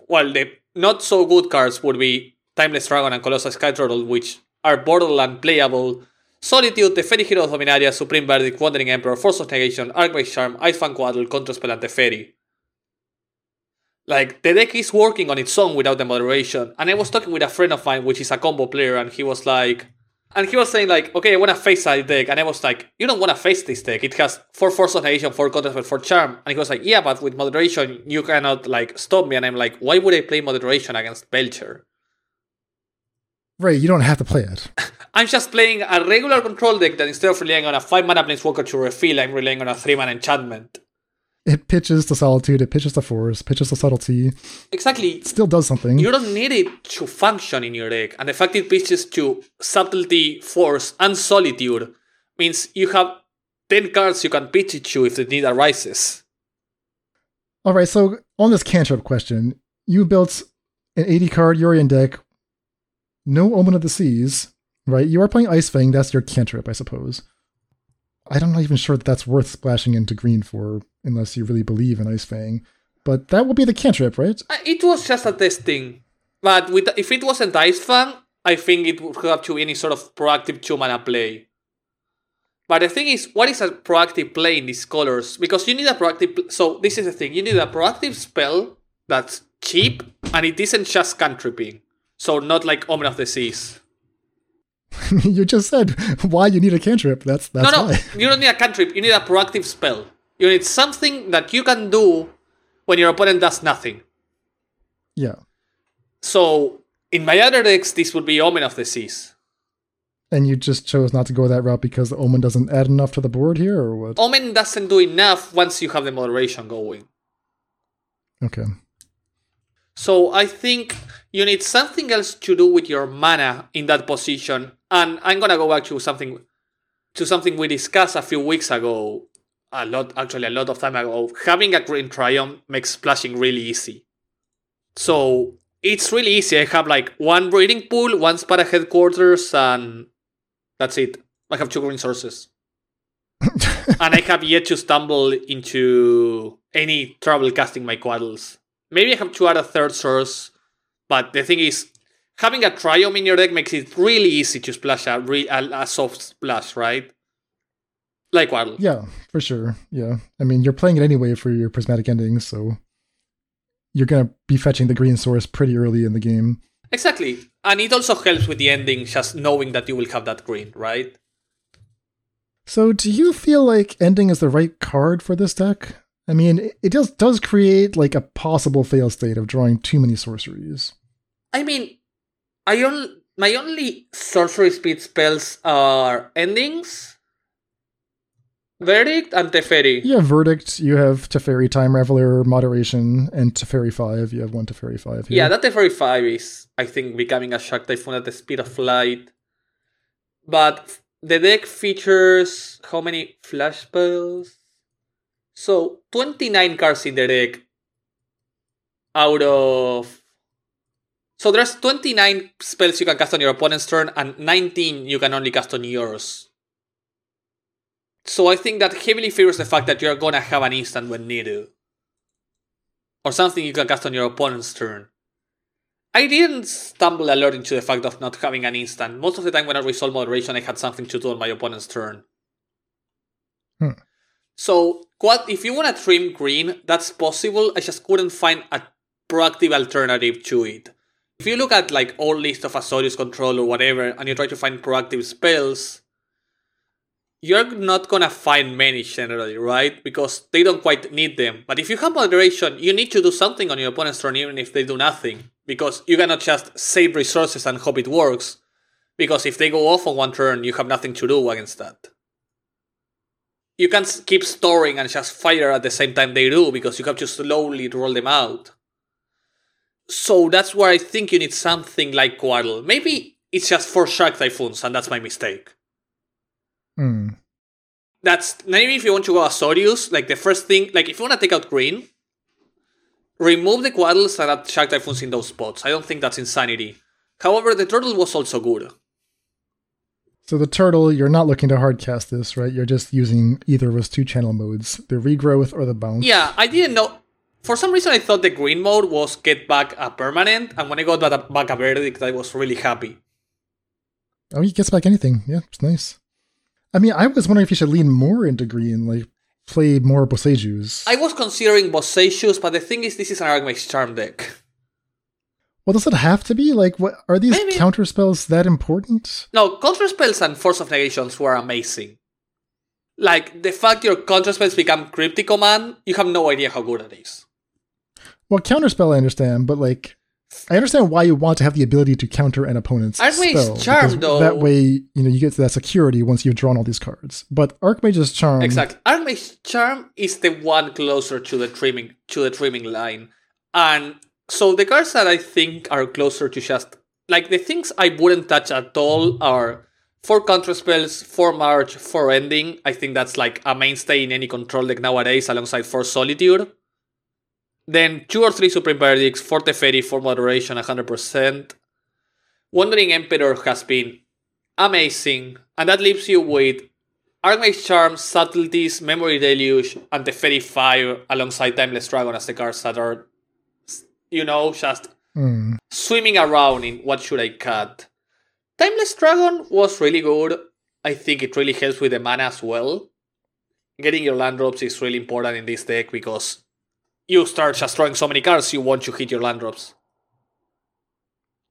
Well, the not so good cards would be Timeless Dragon and Colossal Sky Turtle, which are borderland playable. Solitude, Teferi Hero of Dominaria, Supreme Verdict, Wandering Emperor, Force of Negation, Archmage Charm, Icefang Coatl, Control and Teferi. Like, the deck is working on its own without the moderation. And I was talking with a friend of mine, which is a combo player, and he was like, and he was saying like, okay, I want to face that deck, and I was like, you don't want to face this deck. It has four Force of Negation, four Contest, four Charm. And he was like, yeah, but with moderation, you cannot like stop me. And I'm like, why would I play moderation against Belcher? Right, you don't have to play it. I'm just playing a regular control deck that instead of relying on a five mana planeswalker to refill, I'm relying on a three mana enchantment. It pitches to solitude, it pitches to force, pitches to subtlety. Exactly. It still does something. You don't need it to function in your deck. And the fact it pitches to subtlety, force, and solitude means you have 10 cards you can pitch it to if the need arises. Alright, so on this cantrip question, you built an 80 card Yorion deck, no Omen of the Seas, right? You are playing Ice Fang, that's your cantrip, I suppose. I'm not even sure that that's worth splashing into green for, unless you really believe in Ice Fang. But that will be the cantrip, right? Uh, It was just a testing. But with, if it wasn't Ice Fang, I think it would have to any sort of proactive two mana play. But the thing is, what is a proactive play in these colors? Because you need a proactive. So this is the thing: you need a proactive spell that's cheap and it isn't just cantripping. So not like Omen of the Seas. you just said why you need a cantrip. That's that's no, no, why. you don't need a cantrip. You need a proactive spell. You need something that you can do when your opponent does nothing. Yeah. So in my other decks, this would be Omen of the Seas. And you just chose not to go that route because the Omen doesn't add enough to the board here, or what? Omen doesn't do enough once you have the moderation going. Okay. So I think you need something else to do with your mana in that position. And I'm gonna go back to something to something we discussed a few weeks ago. A lot actually a lot of time ago. Having a green triome makes splashing really easy. So it's really easy. I have like one breeding pool, one Spara headquarters, and that's it. I have two green sources. and I have yet to stumble into any trouble casting my Coatls. Maybe I have to add a third source, but the thing is, having a triome in your deck makes it really easy to splash a, re- a, a soft splash, right? Like Coatl. Yeah, for sure. Yeah. I mean, you're playing it anyway for your prismatic endings, so you're going to be fetching the green source pretty early in the game. Exactly. And it also helps with the ending, just knowing that you will have that green, right? So, do you feel like ending is the right card for this deck? I mean, it does does create like a possible fail state of drawing too many sorceries. I mean, I only my only sorcery speed spells are endings, verdict, and Teferi. Yeah, verdict, you have Teferi, Time Raveler, moderation, and Teferi five. You have one Teferi five. Here. Yeah, that Teferi five is I think becoming a Shark Typhoon at the speed of light. But the deck features how many flash spells? So 29 cards in the deck out of so there's 29 spells you can cast on your opponent's turn and 19 you can only cast on yours. So I think that heavily favors the fact that you're gonna have an instant when needed. Or something you can cast on your opponent's turn. I didn't stumble a lot into the fact of not having an instant. Most of the time when I resolved moderation, I had something to do on my opponent's turn. Hmm. So, what if you want to trim green, that's possible. I just couldn't find a proactive alternative to it. If you look at like all list of Azorius control or whatever, and you try to find proactive spells, you're not gonna find many generally, right? Because they don't quite need them. But if you have moderation, you need to do something on your opponent's turn even if they do nothing. Because you cannot just save resources and hope it works. Because if they go off on one turn, you have nothing to do against that. You can't keep storing and just fire at the same time they do because you have to slowly roll them out. So that's where I think you need something like Coatl. Maybe it's just for Shark Typhoons, and that's my mistake. Hmm. That's maybe if you want to go Azorius, like the first thing, like if you want to take out green, remove the Coatls and add Shark Typhoons in those spots. I don't think that's insanity. However, the turtle was also good. So the turtle, you're not looking to hardcast this, right? You're just using either of those two channel modes, the regrowth or the bounce. Yeah, I didn't know. For some reason, I thought the green mode was get back a permanent, and when I got back a, back a verdict, I was really happy. Oh, he gets back anything. Yeah, it's nice. I mean, I was wondering if you should lean more into green, like play more Boseijus. I was considering Boseijus, but the thing is, this is an Archmage Charm deck. Well, does it have to be? Like, what are these Maybe. counter spells that important? No, counter spells and Force of Negations were amazing. Like, the fact your counter spells become Cryptic Command, you have no idea how good it is. Well, counter spell I understand, but like, I understand why you want to have the ability to counter an opponent's Archmage's spell. Charm, though- That way, you know, you get to that security once you've drawn all these cards. But Archmage's Charm, Exactly. Archmage Charm is the one closer to the trimming to the trimming line. And so the cards that I think are closer to just like the things I wouldn't touch at all are four counter spells, four march, four ending. I think that's like a mainstay in any control deck nowadays alongside four solitude. Then two or three supreme verdicts, four Teferi, four moderation, 100%. Wandering Emperor has been amazing, and that leaves you with Archmage Charm, Subtleties, Memory Deluge, and Teferi 5 alongside Timeless Dragon as the cards that are, you know, just Hmm. swimming around in what should I cut. Timeless Dragon was really good. I think it really helps with the mana as well. Getting your land drops is really important in this deck because you start just drawing so many cards you want to hit your land drops.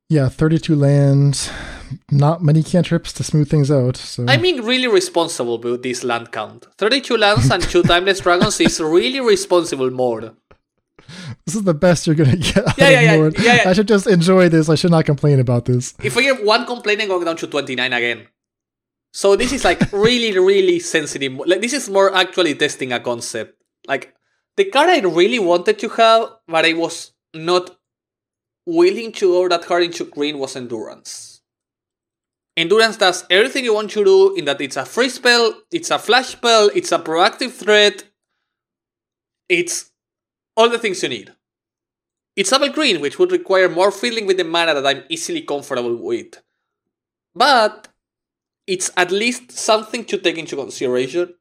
yeah, 32 lands, not many cantrips to smooth things out. So I'm being really responsible with this land count. 32 lands and 2 Timeless Dragons is really responsible mode. this is the best you're gonna get. Out Yeah, of yeah, yeah, yeah, yeah. I should just enjoy this. I should not complain about this. If I get one complaint, I'm going down to 29 again. So this is like really, really sensitive. Like this is more actually testing a concept. Like the card I really wanted to have, but I was not willing to go that hard into green was Endurance. Endurance does everything you want to do in that it's a free spell, it's a flash spell, it's a proactive threat, it's all the things you need. It's double green, which would require more fiddling with the mana that I'm easily comfortable with. But it's at least something to take into consideration.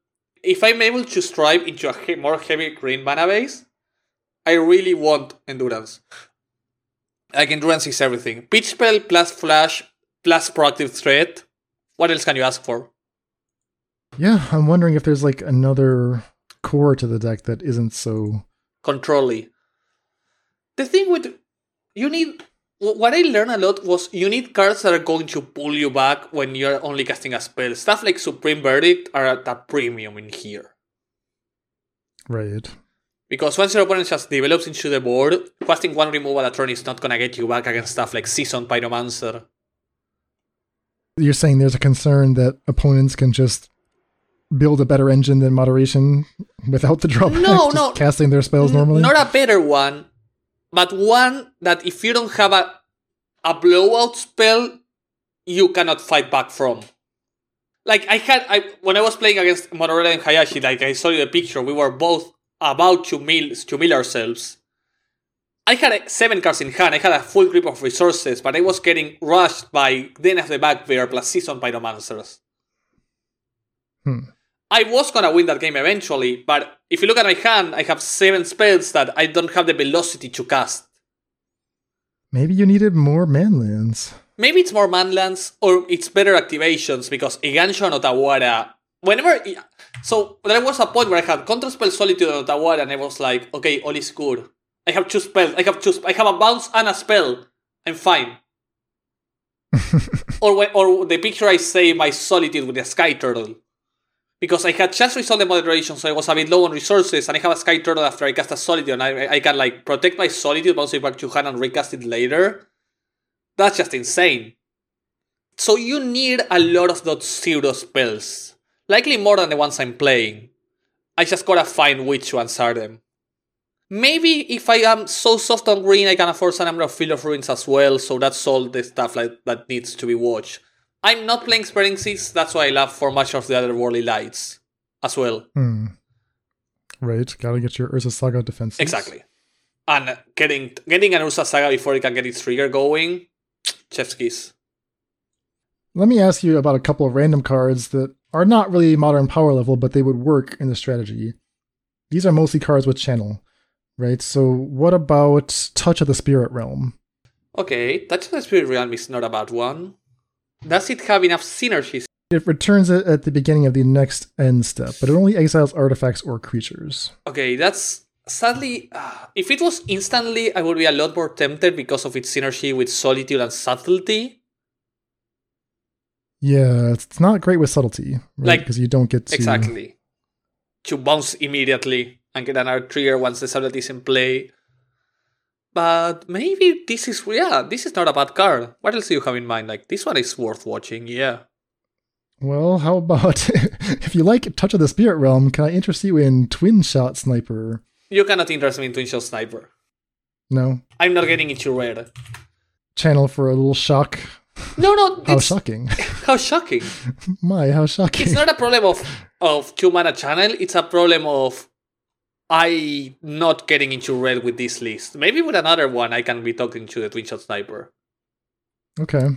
If I'm able to strive into a he- more heavy green mana base, I really want endurance. Like endurance is everything. Pitch spell plus flash plus proactive threat. What else can you ask for? Yeah, I'm wondering if there's like another core to the deck that isn't so. Controlly. the thing with you need what I learned a lot was you need cards that are going to pull you back when you're only casting a spell. Stuff like Supreme Verdict are at a premium in here. Right. Because once your opponent just develops into the board, casting one removal a turn is not gonna get you back against stuff like Seasoned Pyromancer. You're saying there's a concern that opponents can just build a better engine than moderation without the drawback? No, just no. Casting their spells normally? Not a better one, but one that if you don't have a, a blowout spell, you cannot fight back from. Like I had, I when I was playing against Mororella and Hayashi, like I saw you the picture, we were both about to mill to mill ourselves. I had seven cards in hand. I had a full grip of resources, but I was getting rushed by Den of the Bugbear plus Seasoned Pyromancers. Hmm. I was gonna win that game eventually, but if you look at my hand, I have seven spells that I don't have the velocity to cast. Maybe you needed more manlands. Maybe it's more manlands or it's better activations because Eiganjo and Otawara. Whenever. So there was a point where I had Control Spell Solitude and Otawara, and I was like, okay, all is good. I have two spells. I have two. Sp- I have a bounce and a spell. I'm fine. or when, or the picture I say my Solitude with the Sky Turtle. Because I had just resolved the moderation, so I was a bit low on resources, and I have a Sky Turtle after I cast a Solitude, and I, I can like protect my Solitude, bounce it back to hand, and recast it later. That's just insane. So you need a lot of those zero spells. Likely more than the ones I'm playing. I just gotta find which ones are them. Maybe if I am so soft on green, I can afford a number of Field of Ruins as well, so that's all the stuff like that needs to be watched. I'm not playing Spreading Seeds, that's why I love for much of the other Worldly Lights as well. Hmm. Right. Gotta get your Urza Saga defenses. Exactly. And getting getting an Urza Saga before it can get its trigger going, chef's kiss. Let me ask you about a couple of random cards that are not really modern power level, but they would work in the strategy. These are mostly cards with channel, right? So, what about Touch of the Spirit Realm? Okay, Touch of the Spirit Realm is not a bad one. Does it have enough synergies? It returns it at the beginning of the next end step, but it only exiles artifacts or creatures. Okay, that's sadly. Uh, if it was instantly, I would be a lot more tempted because of its synergy with Solitude and Subtlety. Yeah, it's not great with subtlety, right? Like- Because you don't get to Exactly. To bounce immediately and get another trigger once the subtlety is in play. But maybe this is yeah, this is not a bad card. What else do you have in mind? Like this one is worth watching, yeah. Well, how about if you like Touch of the Spirit Realm? Can I interest you in Twinshot Sniper? You cannot interest me in Twinshot Sniper. No, I'm not getting into red. channel for a little shock. No, no, How shocking! how shocking. My, how shocking! It's not a problem of of two mana channel. It's a problem of I not getting into red with this list. Maybe with another one, I can be talking to the twin shot sniper. Okay.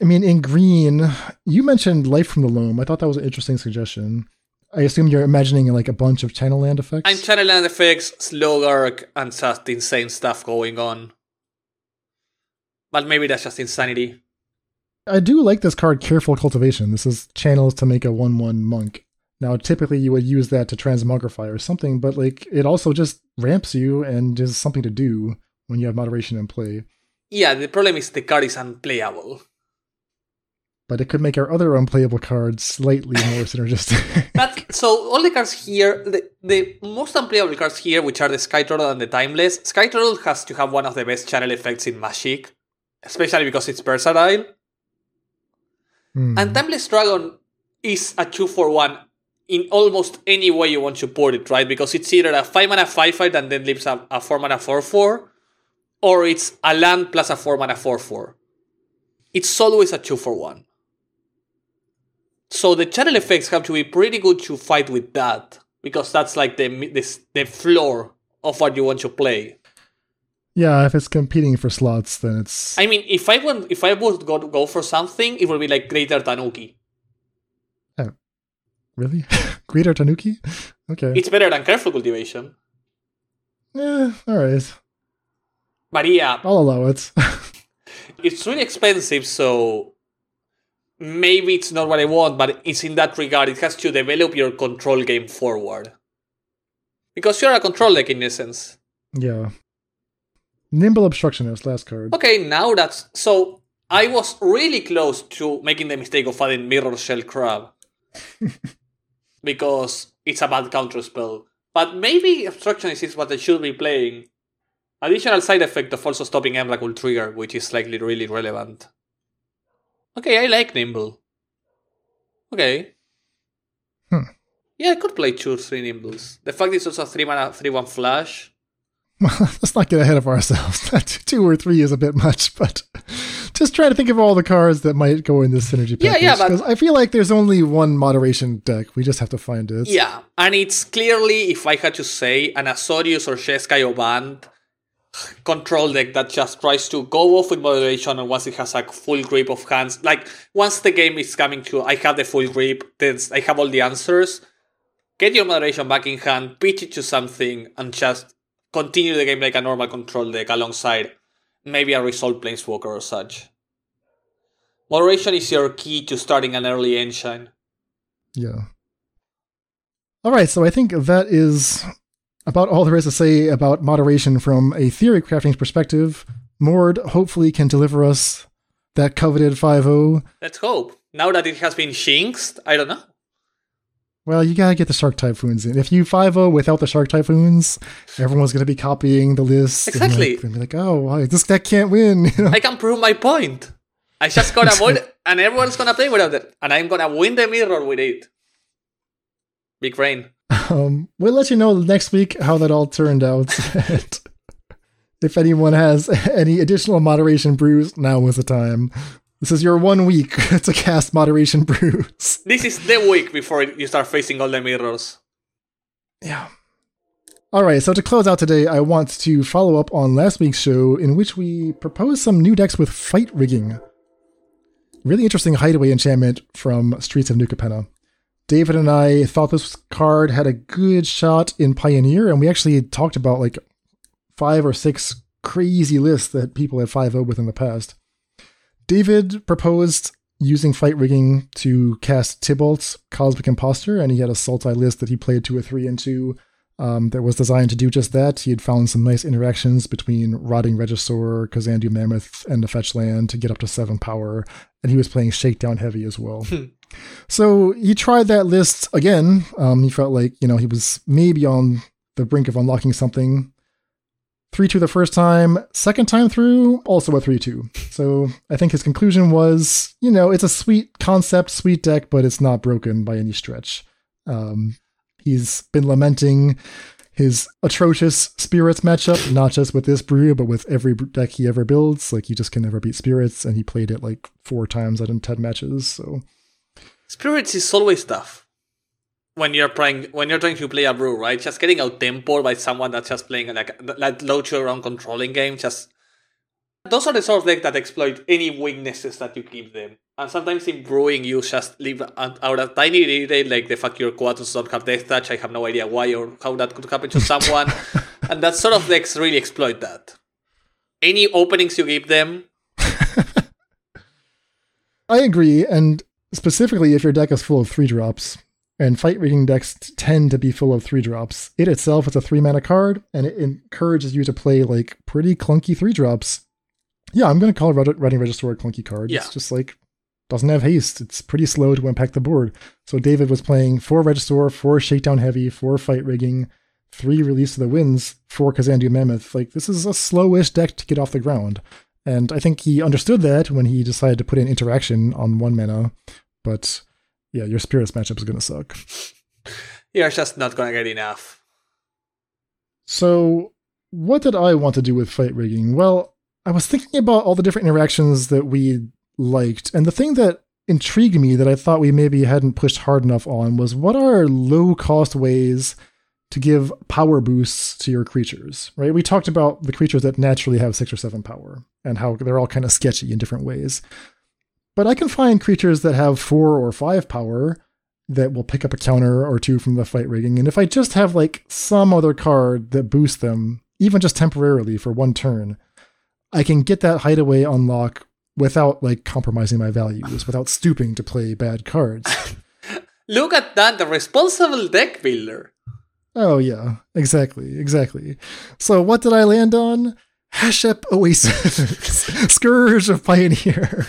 I mean, in green, you mentioned Life from the Loam. I thought that was an interesting suggestion. I assume you're imagining like a bunch of channel land effects. I'm channel land effects, Slogurk, and just insane stuff going on. But maybe that's just insanity. I do like this card, Careful Cultivation. This is channels to make a 1 1 monk. Now, typically you would use that to transmogrify or something, but like it also just ramps you and is something to do when you have moderation in play. Yeah, the problem is the card is unplayable. But it could make our other unplayable cards slightly more synergistic. But so all the cards here, the, the most unplayable cards here, which are the Sky Turtle and the Timeless, Sky Turtle has to have one of the best channel effects in Magic, especially because it's versatile. Hmm. And Timeless Dragon is a 2 for 1 in almost any way you want to put it, right? Because it's either a 5 mana 5 5 and then leaves a, a 4 mana 4 4, or it's a land plus a 4 mana 4 4. It's always a 2 for 1. So the channel effects have to be pretty good to fight with that, because that's like the, the, the floor of what you want to play. yeah, if it's competing for slots, then it's. I mean, if I want, if I would go, go for something, it would be like Greater Tanuki. Really? Greater Tanuki? Okay. It's better than Careful Cultivation. yeah, alright. But yeah, I'll allow it. it's really expensive, so maybe it's not what I want, but it's in that regard. It has to develop your control game forward. Because you're a control deck in essence. yeah. Nimble Obstructionist, last card. Okay, now that's so. I was really close to making the mistake of adding Mirrorshell Crab because it's a bad counter spell. But maybe Obstructionist is what I should be playing. Additional side effect of also stopping Emrakul trigger, which is likely really relevant. Okay, I like Nimble. Okay. Hmm. Yeah, I could play two, or three Nimbles. The fact it's also a 3 mana, 3 1 flash. Well, let's not get ahead of ourselves. two or three is a bit much, but just try to think of all the cards that might go in this synergy package. Yeah, yeah, but- Because I feel like there's only one moderation deck. We just have to find it. Yeah, and it's clearly, if I had to say, an Azorius or Jeskai or Bant control deck that just tries to go off with moderation and once it has a full grip of hands. Like, once the game is coming to, I have the full grip, then I have all the answers. Get your moderation back in hand, pitch it to something, and just continue the game like a normal control deck alongside maybe a Resolve Planeswalker or such. Moderation is your key to starting an early engine. Yeah. All right, so I think that is about all there is to say about moderation from a theory crafting perspective. Mord hopefully can deliver us that coveted 5-0. Let's hope. Now that it has been jinxed, I don't know. Well, you gotta get the Shark Typhoons in. If you 5-0 without the Shark Typhoons, everyone's gonna be copying the list. and, Exactly. like, they'll be like, oh, why, this deck can't win. You know? I can prove my point. I just gotta avoid and everyone's gonna play without it, and I'm gonna win the mirror with it. Big brain. Um, we'll let you know next week how that all turned out. If anyone has any additional moderation brews, now is the time. This is your one week to cast moderation brews. This is the week before you start facing all the mirrors. Yeah. All right, so to close out today, I want to follow up on last week's show in which we proposed some new decks with fight rigging. Really interesting hideaway enchantment from Streets of New Capenna. David and I thought this card had a good shot in Pioneer, and we actually talked about like five or six crazy lists that people had 5 with in the past. David proposed using fight rigging to cast Tibalt's Cosmic Impostor, and he had a Sultai list that he played two or three into um, that was designed to do just that. He had found some nice interactions between Rotting Regisaur, Kazandu Mammoth, and the Fetch Land to get up to seven power, and he was playing Shakedown Heavy as well. so he tried that list again. Um, he felt like, you know, he was maybe on the brink of unlocking something. 3 2 the first time, second time through, also a 3 2. So I think his conclusion was, you know, it's a sweet concept, sweet deck, but it's not broken by any stretch. Um, he's been lamenting his atrocious spirits matchup, not just with this brew, but with every deck he ever builds. Like, he just can never beat spirits, and he played it like four times out of 10 matches. So, Spirits is always tough when you're playing when you're trying to play a brew, right? Just getting out tempo by someone that's just playing like like low to your own controlling game. Just those are the sort of decks that exploit any weaknesses that you give them. And sometimes in brewing, you just leave out out a tiny detail like the fact your Quatus don't have death touch. I have no idea why or how that could happen to someone. and that sort of decks really exploit that. Any openings you give them, I agree, and specifically if your deck is full of three drops, and fight rigging decks tend to be full of three drops, it itself is a three mana card, and it encourages you to play like pretty clunky three drops. Yeah, I'm gonna call Red- Rotting Regisaur a clunky card. Yeah. It's just like doesn't have haste. It's pretty slow to impact the board. So David was playing four Regisaur, four Shakedown Heavy, four Fight Rigging, three Release of the Winds, four Kazandu Mammoth. Like this is a slowish deck to get off the ground. And I think he understood that when he decided to put in interaction on one mana. But yeah, your spirits matchup is gonna suck. you're just not gonna get enough. So, what did I want to do with fight rigging? Well, I was thinking about all the different interactions that we liked, and the thing that intrigued me that I thought we maybe hadn't pushed hard enough on was what are low cost ways to give power boosts to your creatures, right? We talked about the creatures that naturally have six or seven power and how they're all kind of sketchy in different ways. But I can find creatures that have four or five power that will pick up a counter or two from the fight rigging. And if I just have like some other card that boosts them, even just temporarily for one turn, I can get that hideaway unlock without like compromising my values, without stooping to play bad cards. Look at that, the responsible deck builder. oh yeah, exactly, exactly. So what did I land on? Hashep Oasis, Scourge of Pioneer.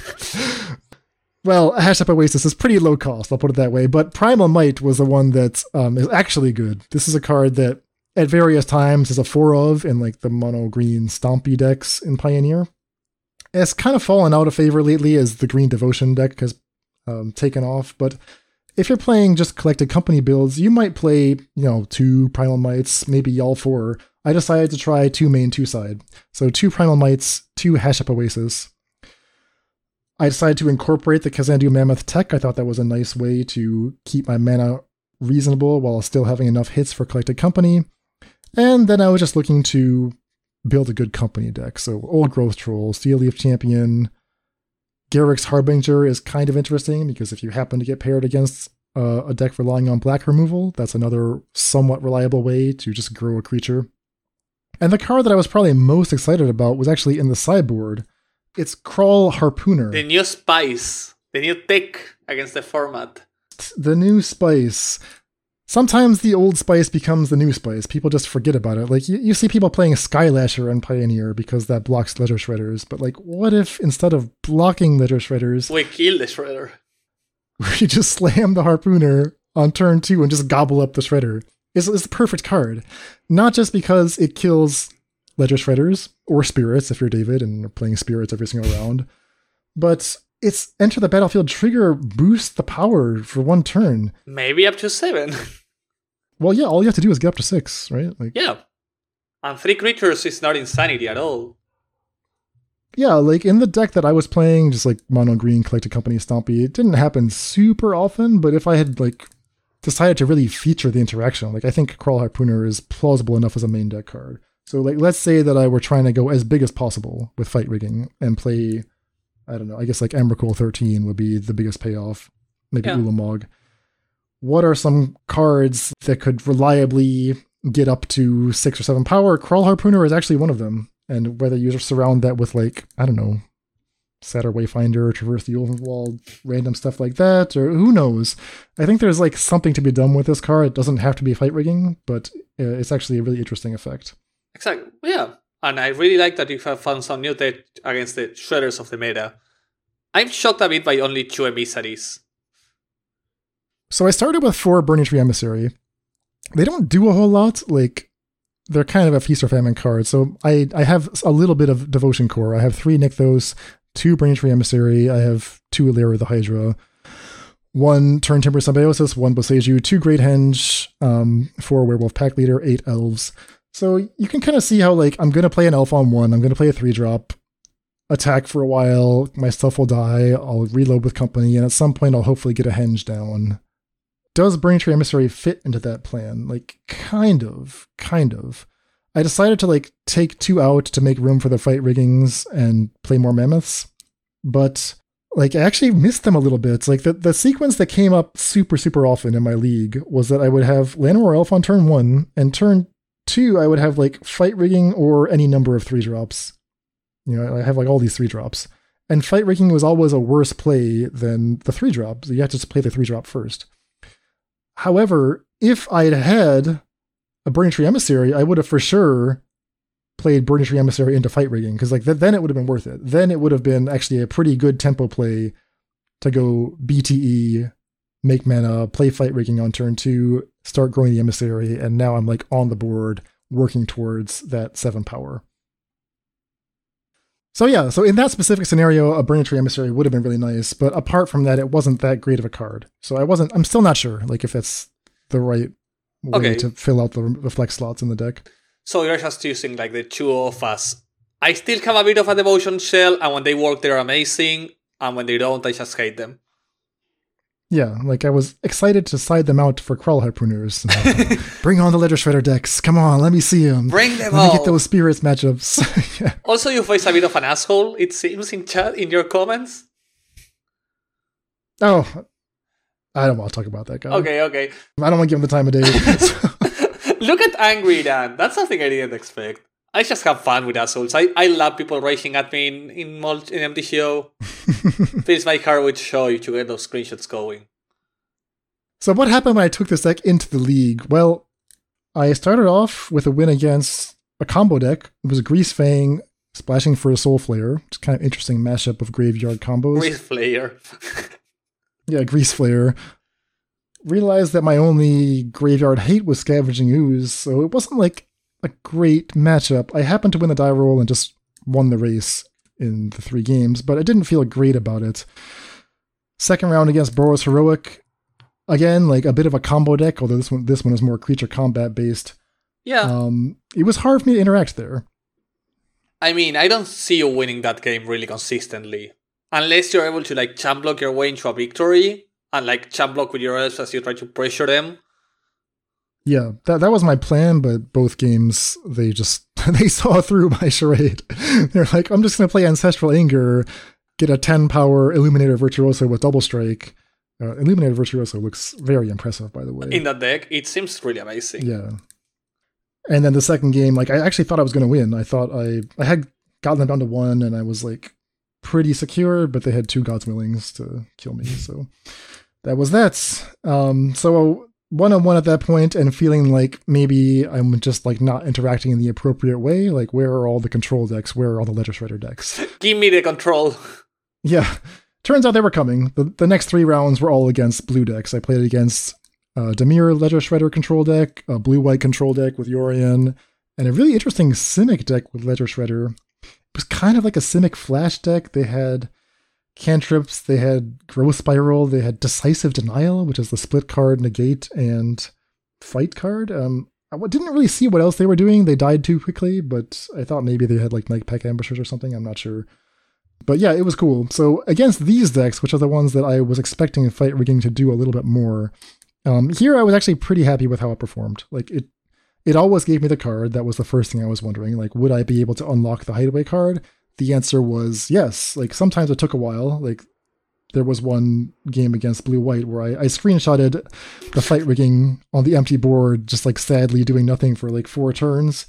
well, Hashep Oasis is pretty low cost, I'll put it that way, but Primal Might was the one that um, is actually good. This is a card that at various times is a four of in like the mono green stompy decks in Pioneer. It's kind of fallen out of favor lately as the green devotion deck has um, taken off, but if you're playing just collected company builds, you might play, you know, two Primal Mights, maybe all four. I decided to try two main, two side. So two Primal Mights, two Hashep Oasis. I decided to incorporate the Kazandu Mammoth tech. I thought that was a nice way to keep my mana reasonable while still having enough hits for collected company. And then I was just looking to build a good company deck. So Old Growth Troll, Steel Leaf Champion, Garruk's Harbinger is kind of interesting because if you happen to get paired against uh, a deck relying on black removal, that's another somewhat reliable way to just grow a creature. And the card that I was probably most excited about was actually in the sideboard. It's Kraul Harpooner. The new spice, the new tick against the format. The new spice. Sometimes the old spice becomes the new spice. People just forget about it. Like, you, you see people playing Skylasher and Pioneer because that blocks Ledger Shredders. But, like, what if instead of blocking Ledger Shredders, we kill the Shredder? We just slam the Harpooner on turn two and just gobble up the Shredder. It's, it's the perfect card. Not just because it kills Ledger Shredders or Spirits if you're David and you're playing Spirits every single round, but it's enter the battlefield trigger boost the power for one turn. Maybe up to seven. well, yeah, all you have to do is get up to six, right? Like, yeah. And three creatures is not insanity at all. Yeah, like in the deck that I was playing, just like mono green collected company stompy, it didn't happen super often, but if I had like decided to really feature the interaction, like I think Kraul Harpooner is plausible enough as a main deck card. So like let's say that I were trying to go as big as possible with fight rigging and play I don't know, I guess like Emrakul 13 would be the biggest payoff. Maybe yeah. Ulamog. What are some cards that could reliably get up to six or seven power? Kraul Harpooner is actually one of them. And whether you surround that with like, I don't know, Satyr Wayfinder, Traverse the Overworld, random stuff like that, or who knows. I think there's like something to be done with this card. It doesn't have to be fight rigging, but uh, it's actually a really interesting effect. Exactly. Yeah. And I really like that you have found some new tech against the shredders of the meta. I'm shocked a bit by only two emissaries. So I started with four Burning Tree Emissary. They don't do a whole lot. Like they're kind of a feast or famine card. So I, I have a little bit of Devotion Core. I have three Nykthos, two Burning Tree Emissary. I have two Lyra the Hydra, one Turntimber Symbiosis, one Boseiju, two Great Henge, um, four Werewolf Pack Leader, eight Elves. So you can kind of see how like I'm gonna play an elf on one, I'm gonna play a three drop, attack for a while, my stuff will die, I'll reload with company, and at some point I'll hopefully get a henge down. Does Burning Tree Emissary fit into that plan? Like kind of, kind of. I decided to like take two out to make room for the fight riggings and play more mammoths, but like I actually missed them a little bit. Like the, the sequence that came up super, super often in my league was that I would have Llanowar Elf on turn one, and turn Two, I would have like fight rigging or any number of three drops. You know, I have like all these three drops. And fight rigging was always a worse play than the three drop. So you have to play the three drop first. However, if I'd had a Burning Tree Emissary, I would have for sure played Burning Tree Emissary into fight rigging because like th- then it would have been worth it. Then it would have been actually a pretty good tempo play to go BTE, make mana, play fight rigging on turn two, start growing the emissary, and now I'm like on the board working towards that seven power. So yeah, so in that specific scenario, a Burning Tree Emissary would have been really nice, but apart from that, it wasn't that great of a card. So I wasn't. I'm still not sure, like if it's the right way okay. to fill out the, flex slots in the deck. So you're just using like the two of us. I still have a bit of a devotion shell, and when they work, they're amazing, and when they don't, I just hate them. Yeah, like I was excited to side them out for Kraul Harpooners. Bring on the Ledger Shredder decks. Come on, let me see them. Bring them let all. me get those spirits matchups. yeah. Also, you face a bit of an asshole, it seems, in chat, in your comments. Oh, I don't want to talk about that guy. Okay, okay. I don't want to give him the time of day. Look at Angry Dan. That's something I didn't expect. I just have fun with assholes. I, I love people raging at me in in, multi, in MTGO. Fills my heart with joy to get those screenshots going. So what happened when I took this deck into the league? Well, I started off with a win against a combo deck. It was a Greasefang, splashing for a Soul Flare. It's kind of interesting mashup of graveyard combos. Grease Flare. Yeah, Grease Flare. Realized that my only graveyard hate was Scavenging Ooze, so it wasn't like a great matchup. I happened to win the die roll and just won the race in the three games, but I didn't feel great about it. Second round against Boros Heroic, again like a bit of a combo deck, although this one this one is more creature combat based. Yeah. Um, it was hard for me to interact there. I mean, I don't see you winning that game really consistently. Unless you're able to like champ block your way into a victory and like champ block with your elves as you try to pressure them. Yeah, that that was my plan, but both games they just they saw through my charade. They're like, I'm just gonna play Ancestral Anger, get a 10 power Illuminator Virtuoso with double strike. Uh, Illuminator Virtuoso looks very impressive, by the way. In that deck, it seems really amazing. Yeah. And then the second game, like I actually thought I was going to win. I thought I I had gotten them down to one, and I was like pretty secure, but they had two Gods Willings to kill me, so that was that. Um, so one on one at that point, and feeling like maybe I'm just like not interacting in the appropriate way. Like, where are all the control decks? Where are all the Ledger Shredder decks? Give me the control. Yeah. Turns out they were coming. The, the next three rounds were all against blue decks. I played against uh, Dimir Ledger Shredder control deck, a blue white control deck with Yorion, and a really interesting Simic deck with Ledger Shredder. Was kind of like a Simic Flash deck. They had cantrips, they had Growth Spiral, they had Decisive Denial, which is the split card, negate, and fight card. Um, I didn't really see what else they were doing. They died too quickly, but I thought maybe they had like Nightpack Ambushers or something. I'm not sure. But yeah, it was cool. So against these decks, which are the ones that I was expecting Fight Rigging to do a little bit more, um, here I was actually pretty happy with how it performed. Like it, it always gave me the card. That was the first thing I was wondering. Like, would I be able to unlock the Hideaway card? The answer was yes. Like sometimes it took a while. Like there was one game against Blue White where I, I screenshotted the fight rigging on the empty board, just like sadly doing nothing for like four turns.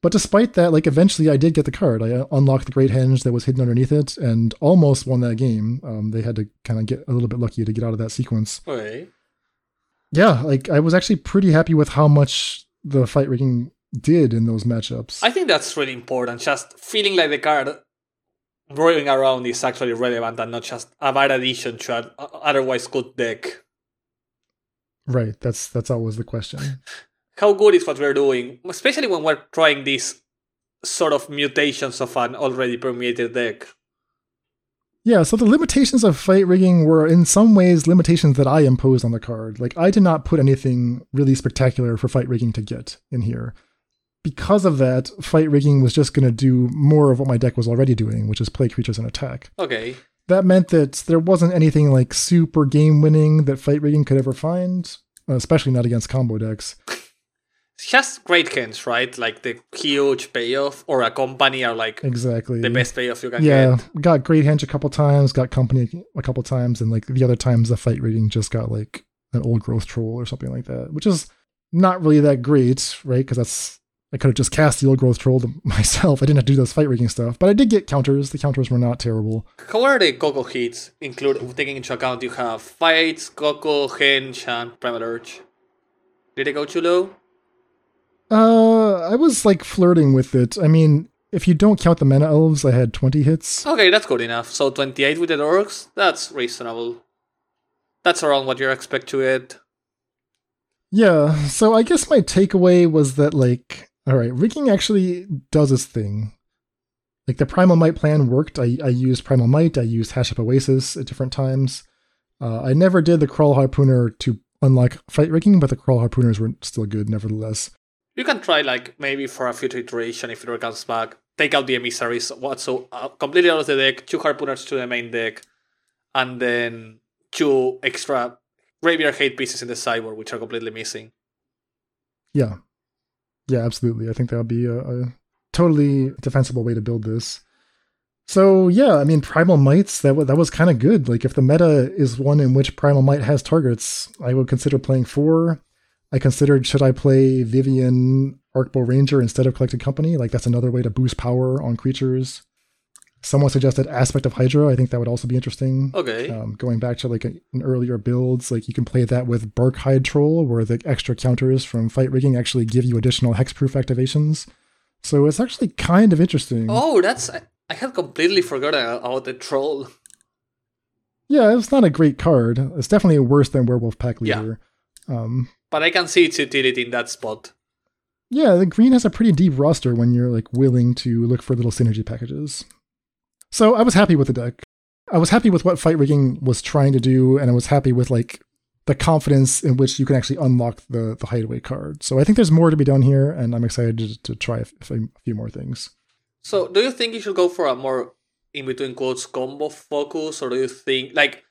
But despite that, like eventually I did get the card. I unlocked the Great Henge that was hidden underneath it and almost won that game. Um, they had to kind of get a little bit lucky to get out of that sequence. Okay. Yeah, like I was actually pretty happy with how much the fight rigging did in those matchups. I think that's really important. Just feeling like the card rolling around is actually relevant and not just a bad addition to an otherwise good deck. Right. That's that's always the question. How good is what we're doing, especially when we're trying these sort of mutations of an already permeated deck. Yeah, so the limitations of fight rigging were in some ways limitations that I imposed on the card. Like I did not put anything really spectacular for fight rigging to get in here. Because of that, fight rigging was just going to do more of what my deck was already doing, which is play creatures and attack. Okay. That meant that there wasn't anything like super game winning that fight rigging could ever find, especially not against combo decks just great hints, right? Like the huge payoff or a company are like exactly the best payoff you can yeah, get. Yeah, got great henge a couple times, got company a couple times, and like the other times the fight rating just got like an old growth troll or something like that, which is not really that great, right? Because that's I could have just cast the old growth troll myself. I didn't have to do those fight rigging stuff, but I did get counters. The counters were not terrible. How are the Coco hits? Include taking into account you have fights, Coco, Henge, and Primal Urge. Did it go too low? Uh, I was like flirting with it. I mean, if you don't count the mana elves, I had 20 hits. Okay, that's good enough. So 28 with the orcs, that's reasonable. That's around what you expect to it. Yeah, so I guess my takeaway was that, like, alright, rigging actually does its thing. Like, the Primal Might plan worked. I, I used Primal Might, I used Hashep Oasis at different times. Uh, I never did the Kraul Harpooner to unlock fight rigging, but the Kraul Harpooners were still good nevertheless. You can try like maybe for a future iteration if it comes back, take out the emissaries, what so uh, completely out of the deck, two harpooners to the main deck, and then two extra graveyard hate pieces in the sideboard which are completely missing. Yeah, yeah, absolutely. I think that would be a, a totally defensible way to build this. So yeah, I mean, Primal Mights that w- that was kind of good. Like if the meta is one in which Primal Might has targets, I would consider playing four. I considered should I play Vivien Arkbow Ranger instead of Collected Company? Like that's another way to boost power on creatures. Someone suggested Aspect of Hydra. I think that would also be interesting. Okay. Um, going back to like an earlier builds, like you can play that with Barkhide Troll, where the extra counters from fight rigging actually give you additional hexproof activations So it's actually kind of interesting. Oh, that's I, I had completely forgotten about the troll. Yeah, it's not a great card. It's definitely worse than Werewolf Pack Leader. Yeah. Um, But I can see its utility in that spot. yeah, the green has a pretty deep roster when you're like willing to look for little synergy packages. So I was happy with the deck. I was happy with what fight rigging was trying to do, and I was happy with like the confidence in which you can actually unlock the the hideaway card. So I think there's more to be done here, and I'm excited to, to try a, f- a few more things. So, do you think you should go for a more in between quotes combo focus, or do you think like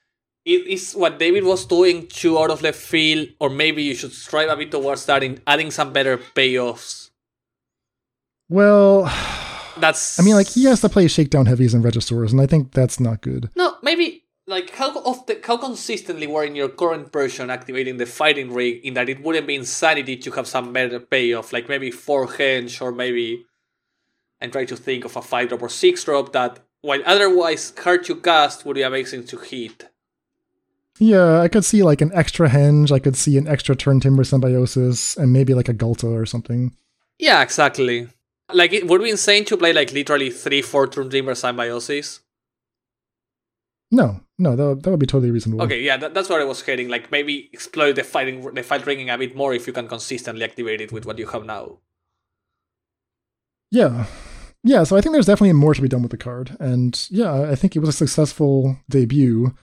is what David was doing too out of left field, or maybe you should strive a bit towards that in adding some better payoffs? Well, That's I mean, like he has to play shakedown heavies and Regisaurs, and I think that's not good. no maybe like how often how consistently were in your current version activating the fighting rig in that it wouldn't be insanity to have some better payoff, like maybe four hench or maybe and try to think of a five drop or six drop that while otherwise hard to cast would be amazing to hit. Yeah, I could see like an extra henge. I could see an extra Turntimber Symbiosis, and maybe like a Ghalta or something. Yeah, exactly. Like it would be insane to play like literally three, four Turntimber Symbiosis. No, no, that, that would be totally reasonable. Okay, yeah, that, that's what I was heading. Like maybe exploit the fighting the fight rigging a bit more if you can consistently activate it with what you have now. Yeah. Yeah, so I think there's definitely more to be done with the card. And yeah, I think it was a successful debut.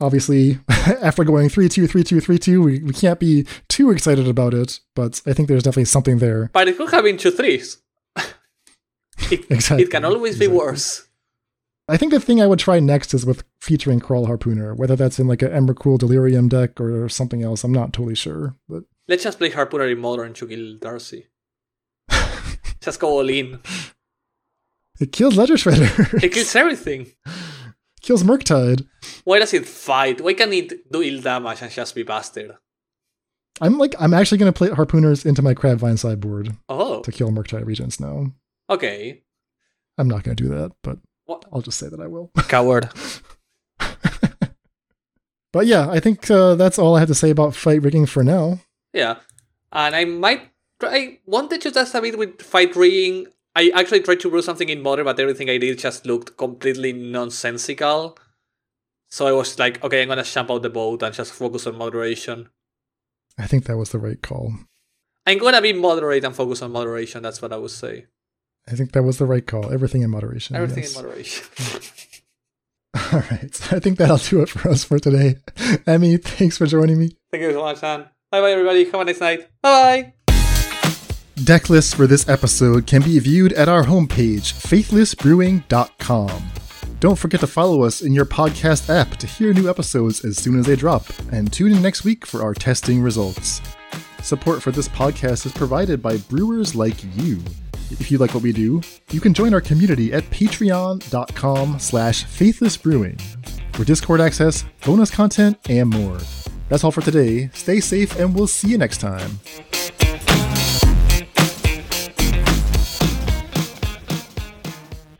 Obviously, after going 3 2, 3 2, 3 2, we, we can't be too excited about it, but I think there's definitely something there. But it could have been two threes. it, Exactly, it can always be worse. I think the thing I would try next is with featuring Kraul Harpooner, whether that's in like an Emrakul Delirium deck or something else. I'm not totally sure. But Let's just play Harpooner in modern to kill Darcy. just go all in. it kills Ledger Shredder. It kills everything. Kills Murktide. Why does it fight? Why can't it do ill damage and just be bastard? I'm like I'm actually gonna play Harpooners into my Crabvine sideboard Oh, to kill Murktide Regents now. okay. I'm not gonna do that, but What? I'll just say that I will. Coward. But yeah, I think uh, that's all I have to say about fight rigging for now. Yeah, and I might. I wanted to test a bit with fight rigging. I actually tried to brew something in modern, but everything I did just looked completely nonsensical. So I was like, okay, I'm gonna jump out the boat and just focus on moderation. I think that was the right call. I'm gonna be moderate and focus on moderation. That's what I would say. I think that was the right call. Everything in moderation. Everything yes. in moderation. All right. So I think that'll do it for us for today. Emmy, thanks for joining me. Thank you so much, man. Bye bye, everybody. Have a nice night. Bye bye. Deck lists for this episode can be viewed at our homepage, faithlessbrewing.com. Don't forget to follow us in your podcast app to hear new episodes as soon as they drop, and tune in next week for our testing results. Support for this podcast is provided by brewers like you. If you like what we do, you can join our community at patreon.com slash faithlessbrewing for Discord access, bonus content, and more. That's all for today. Stay safe, and we'll see you next time.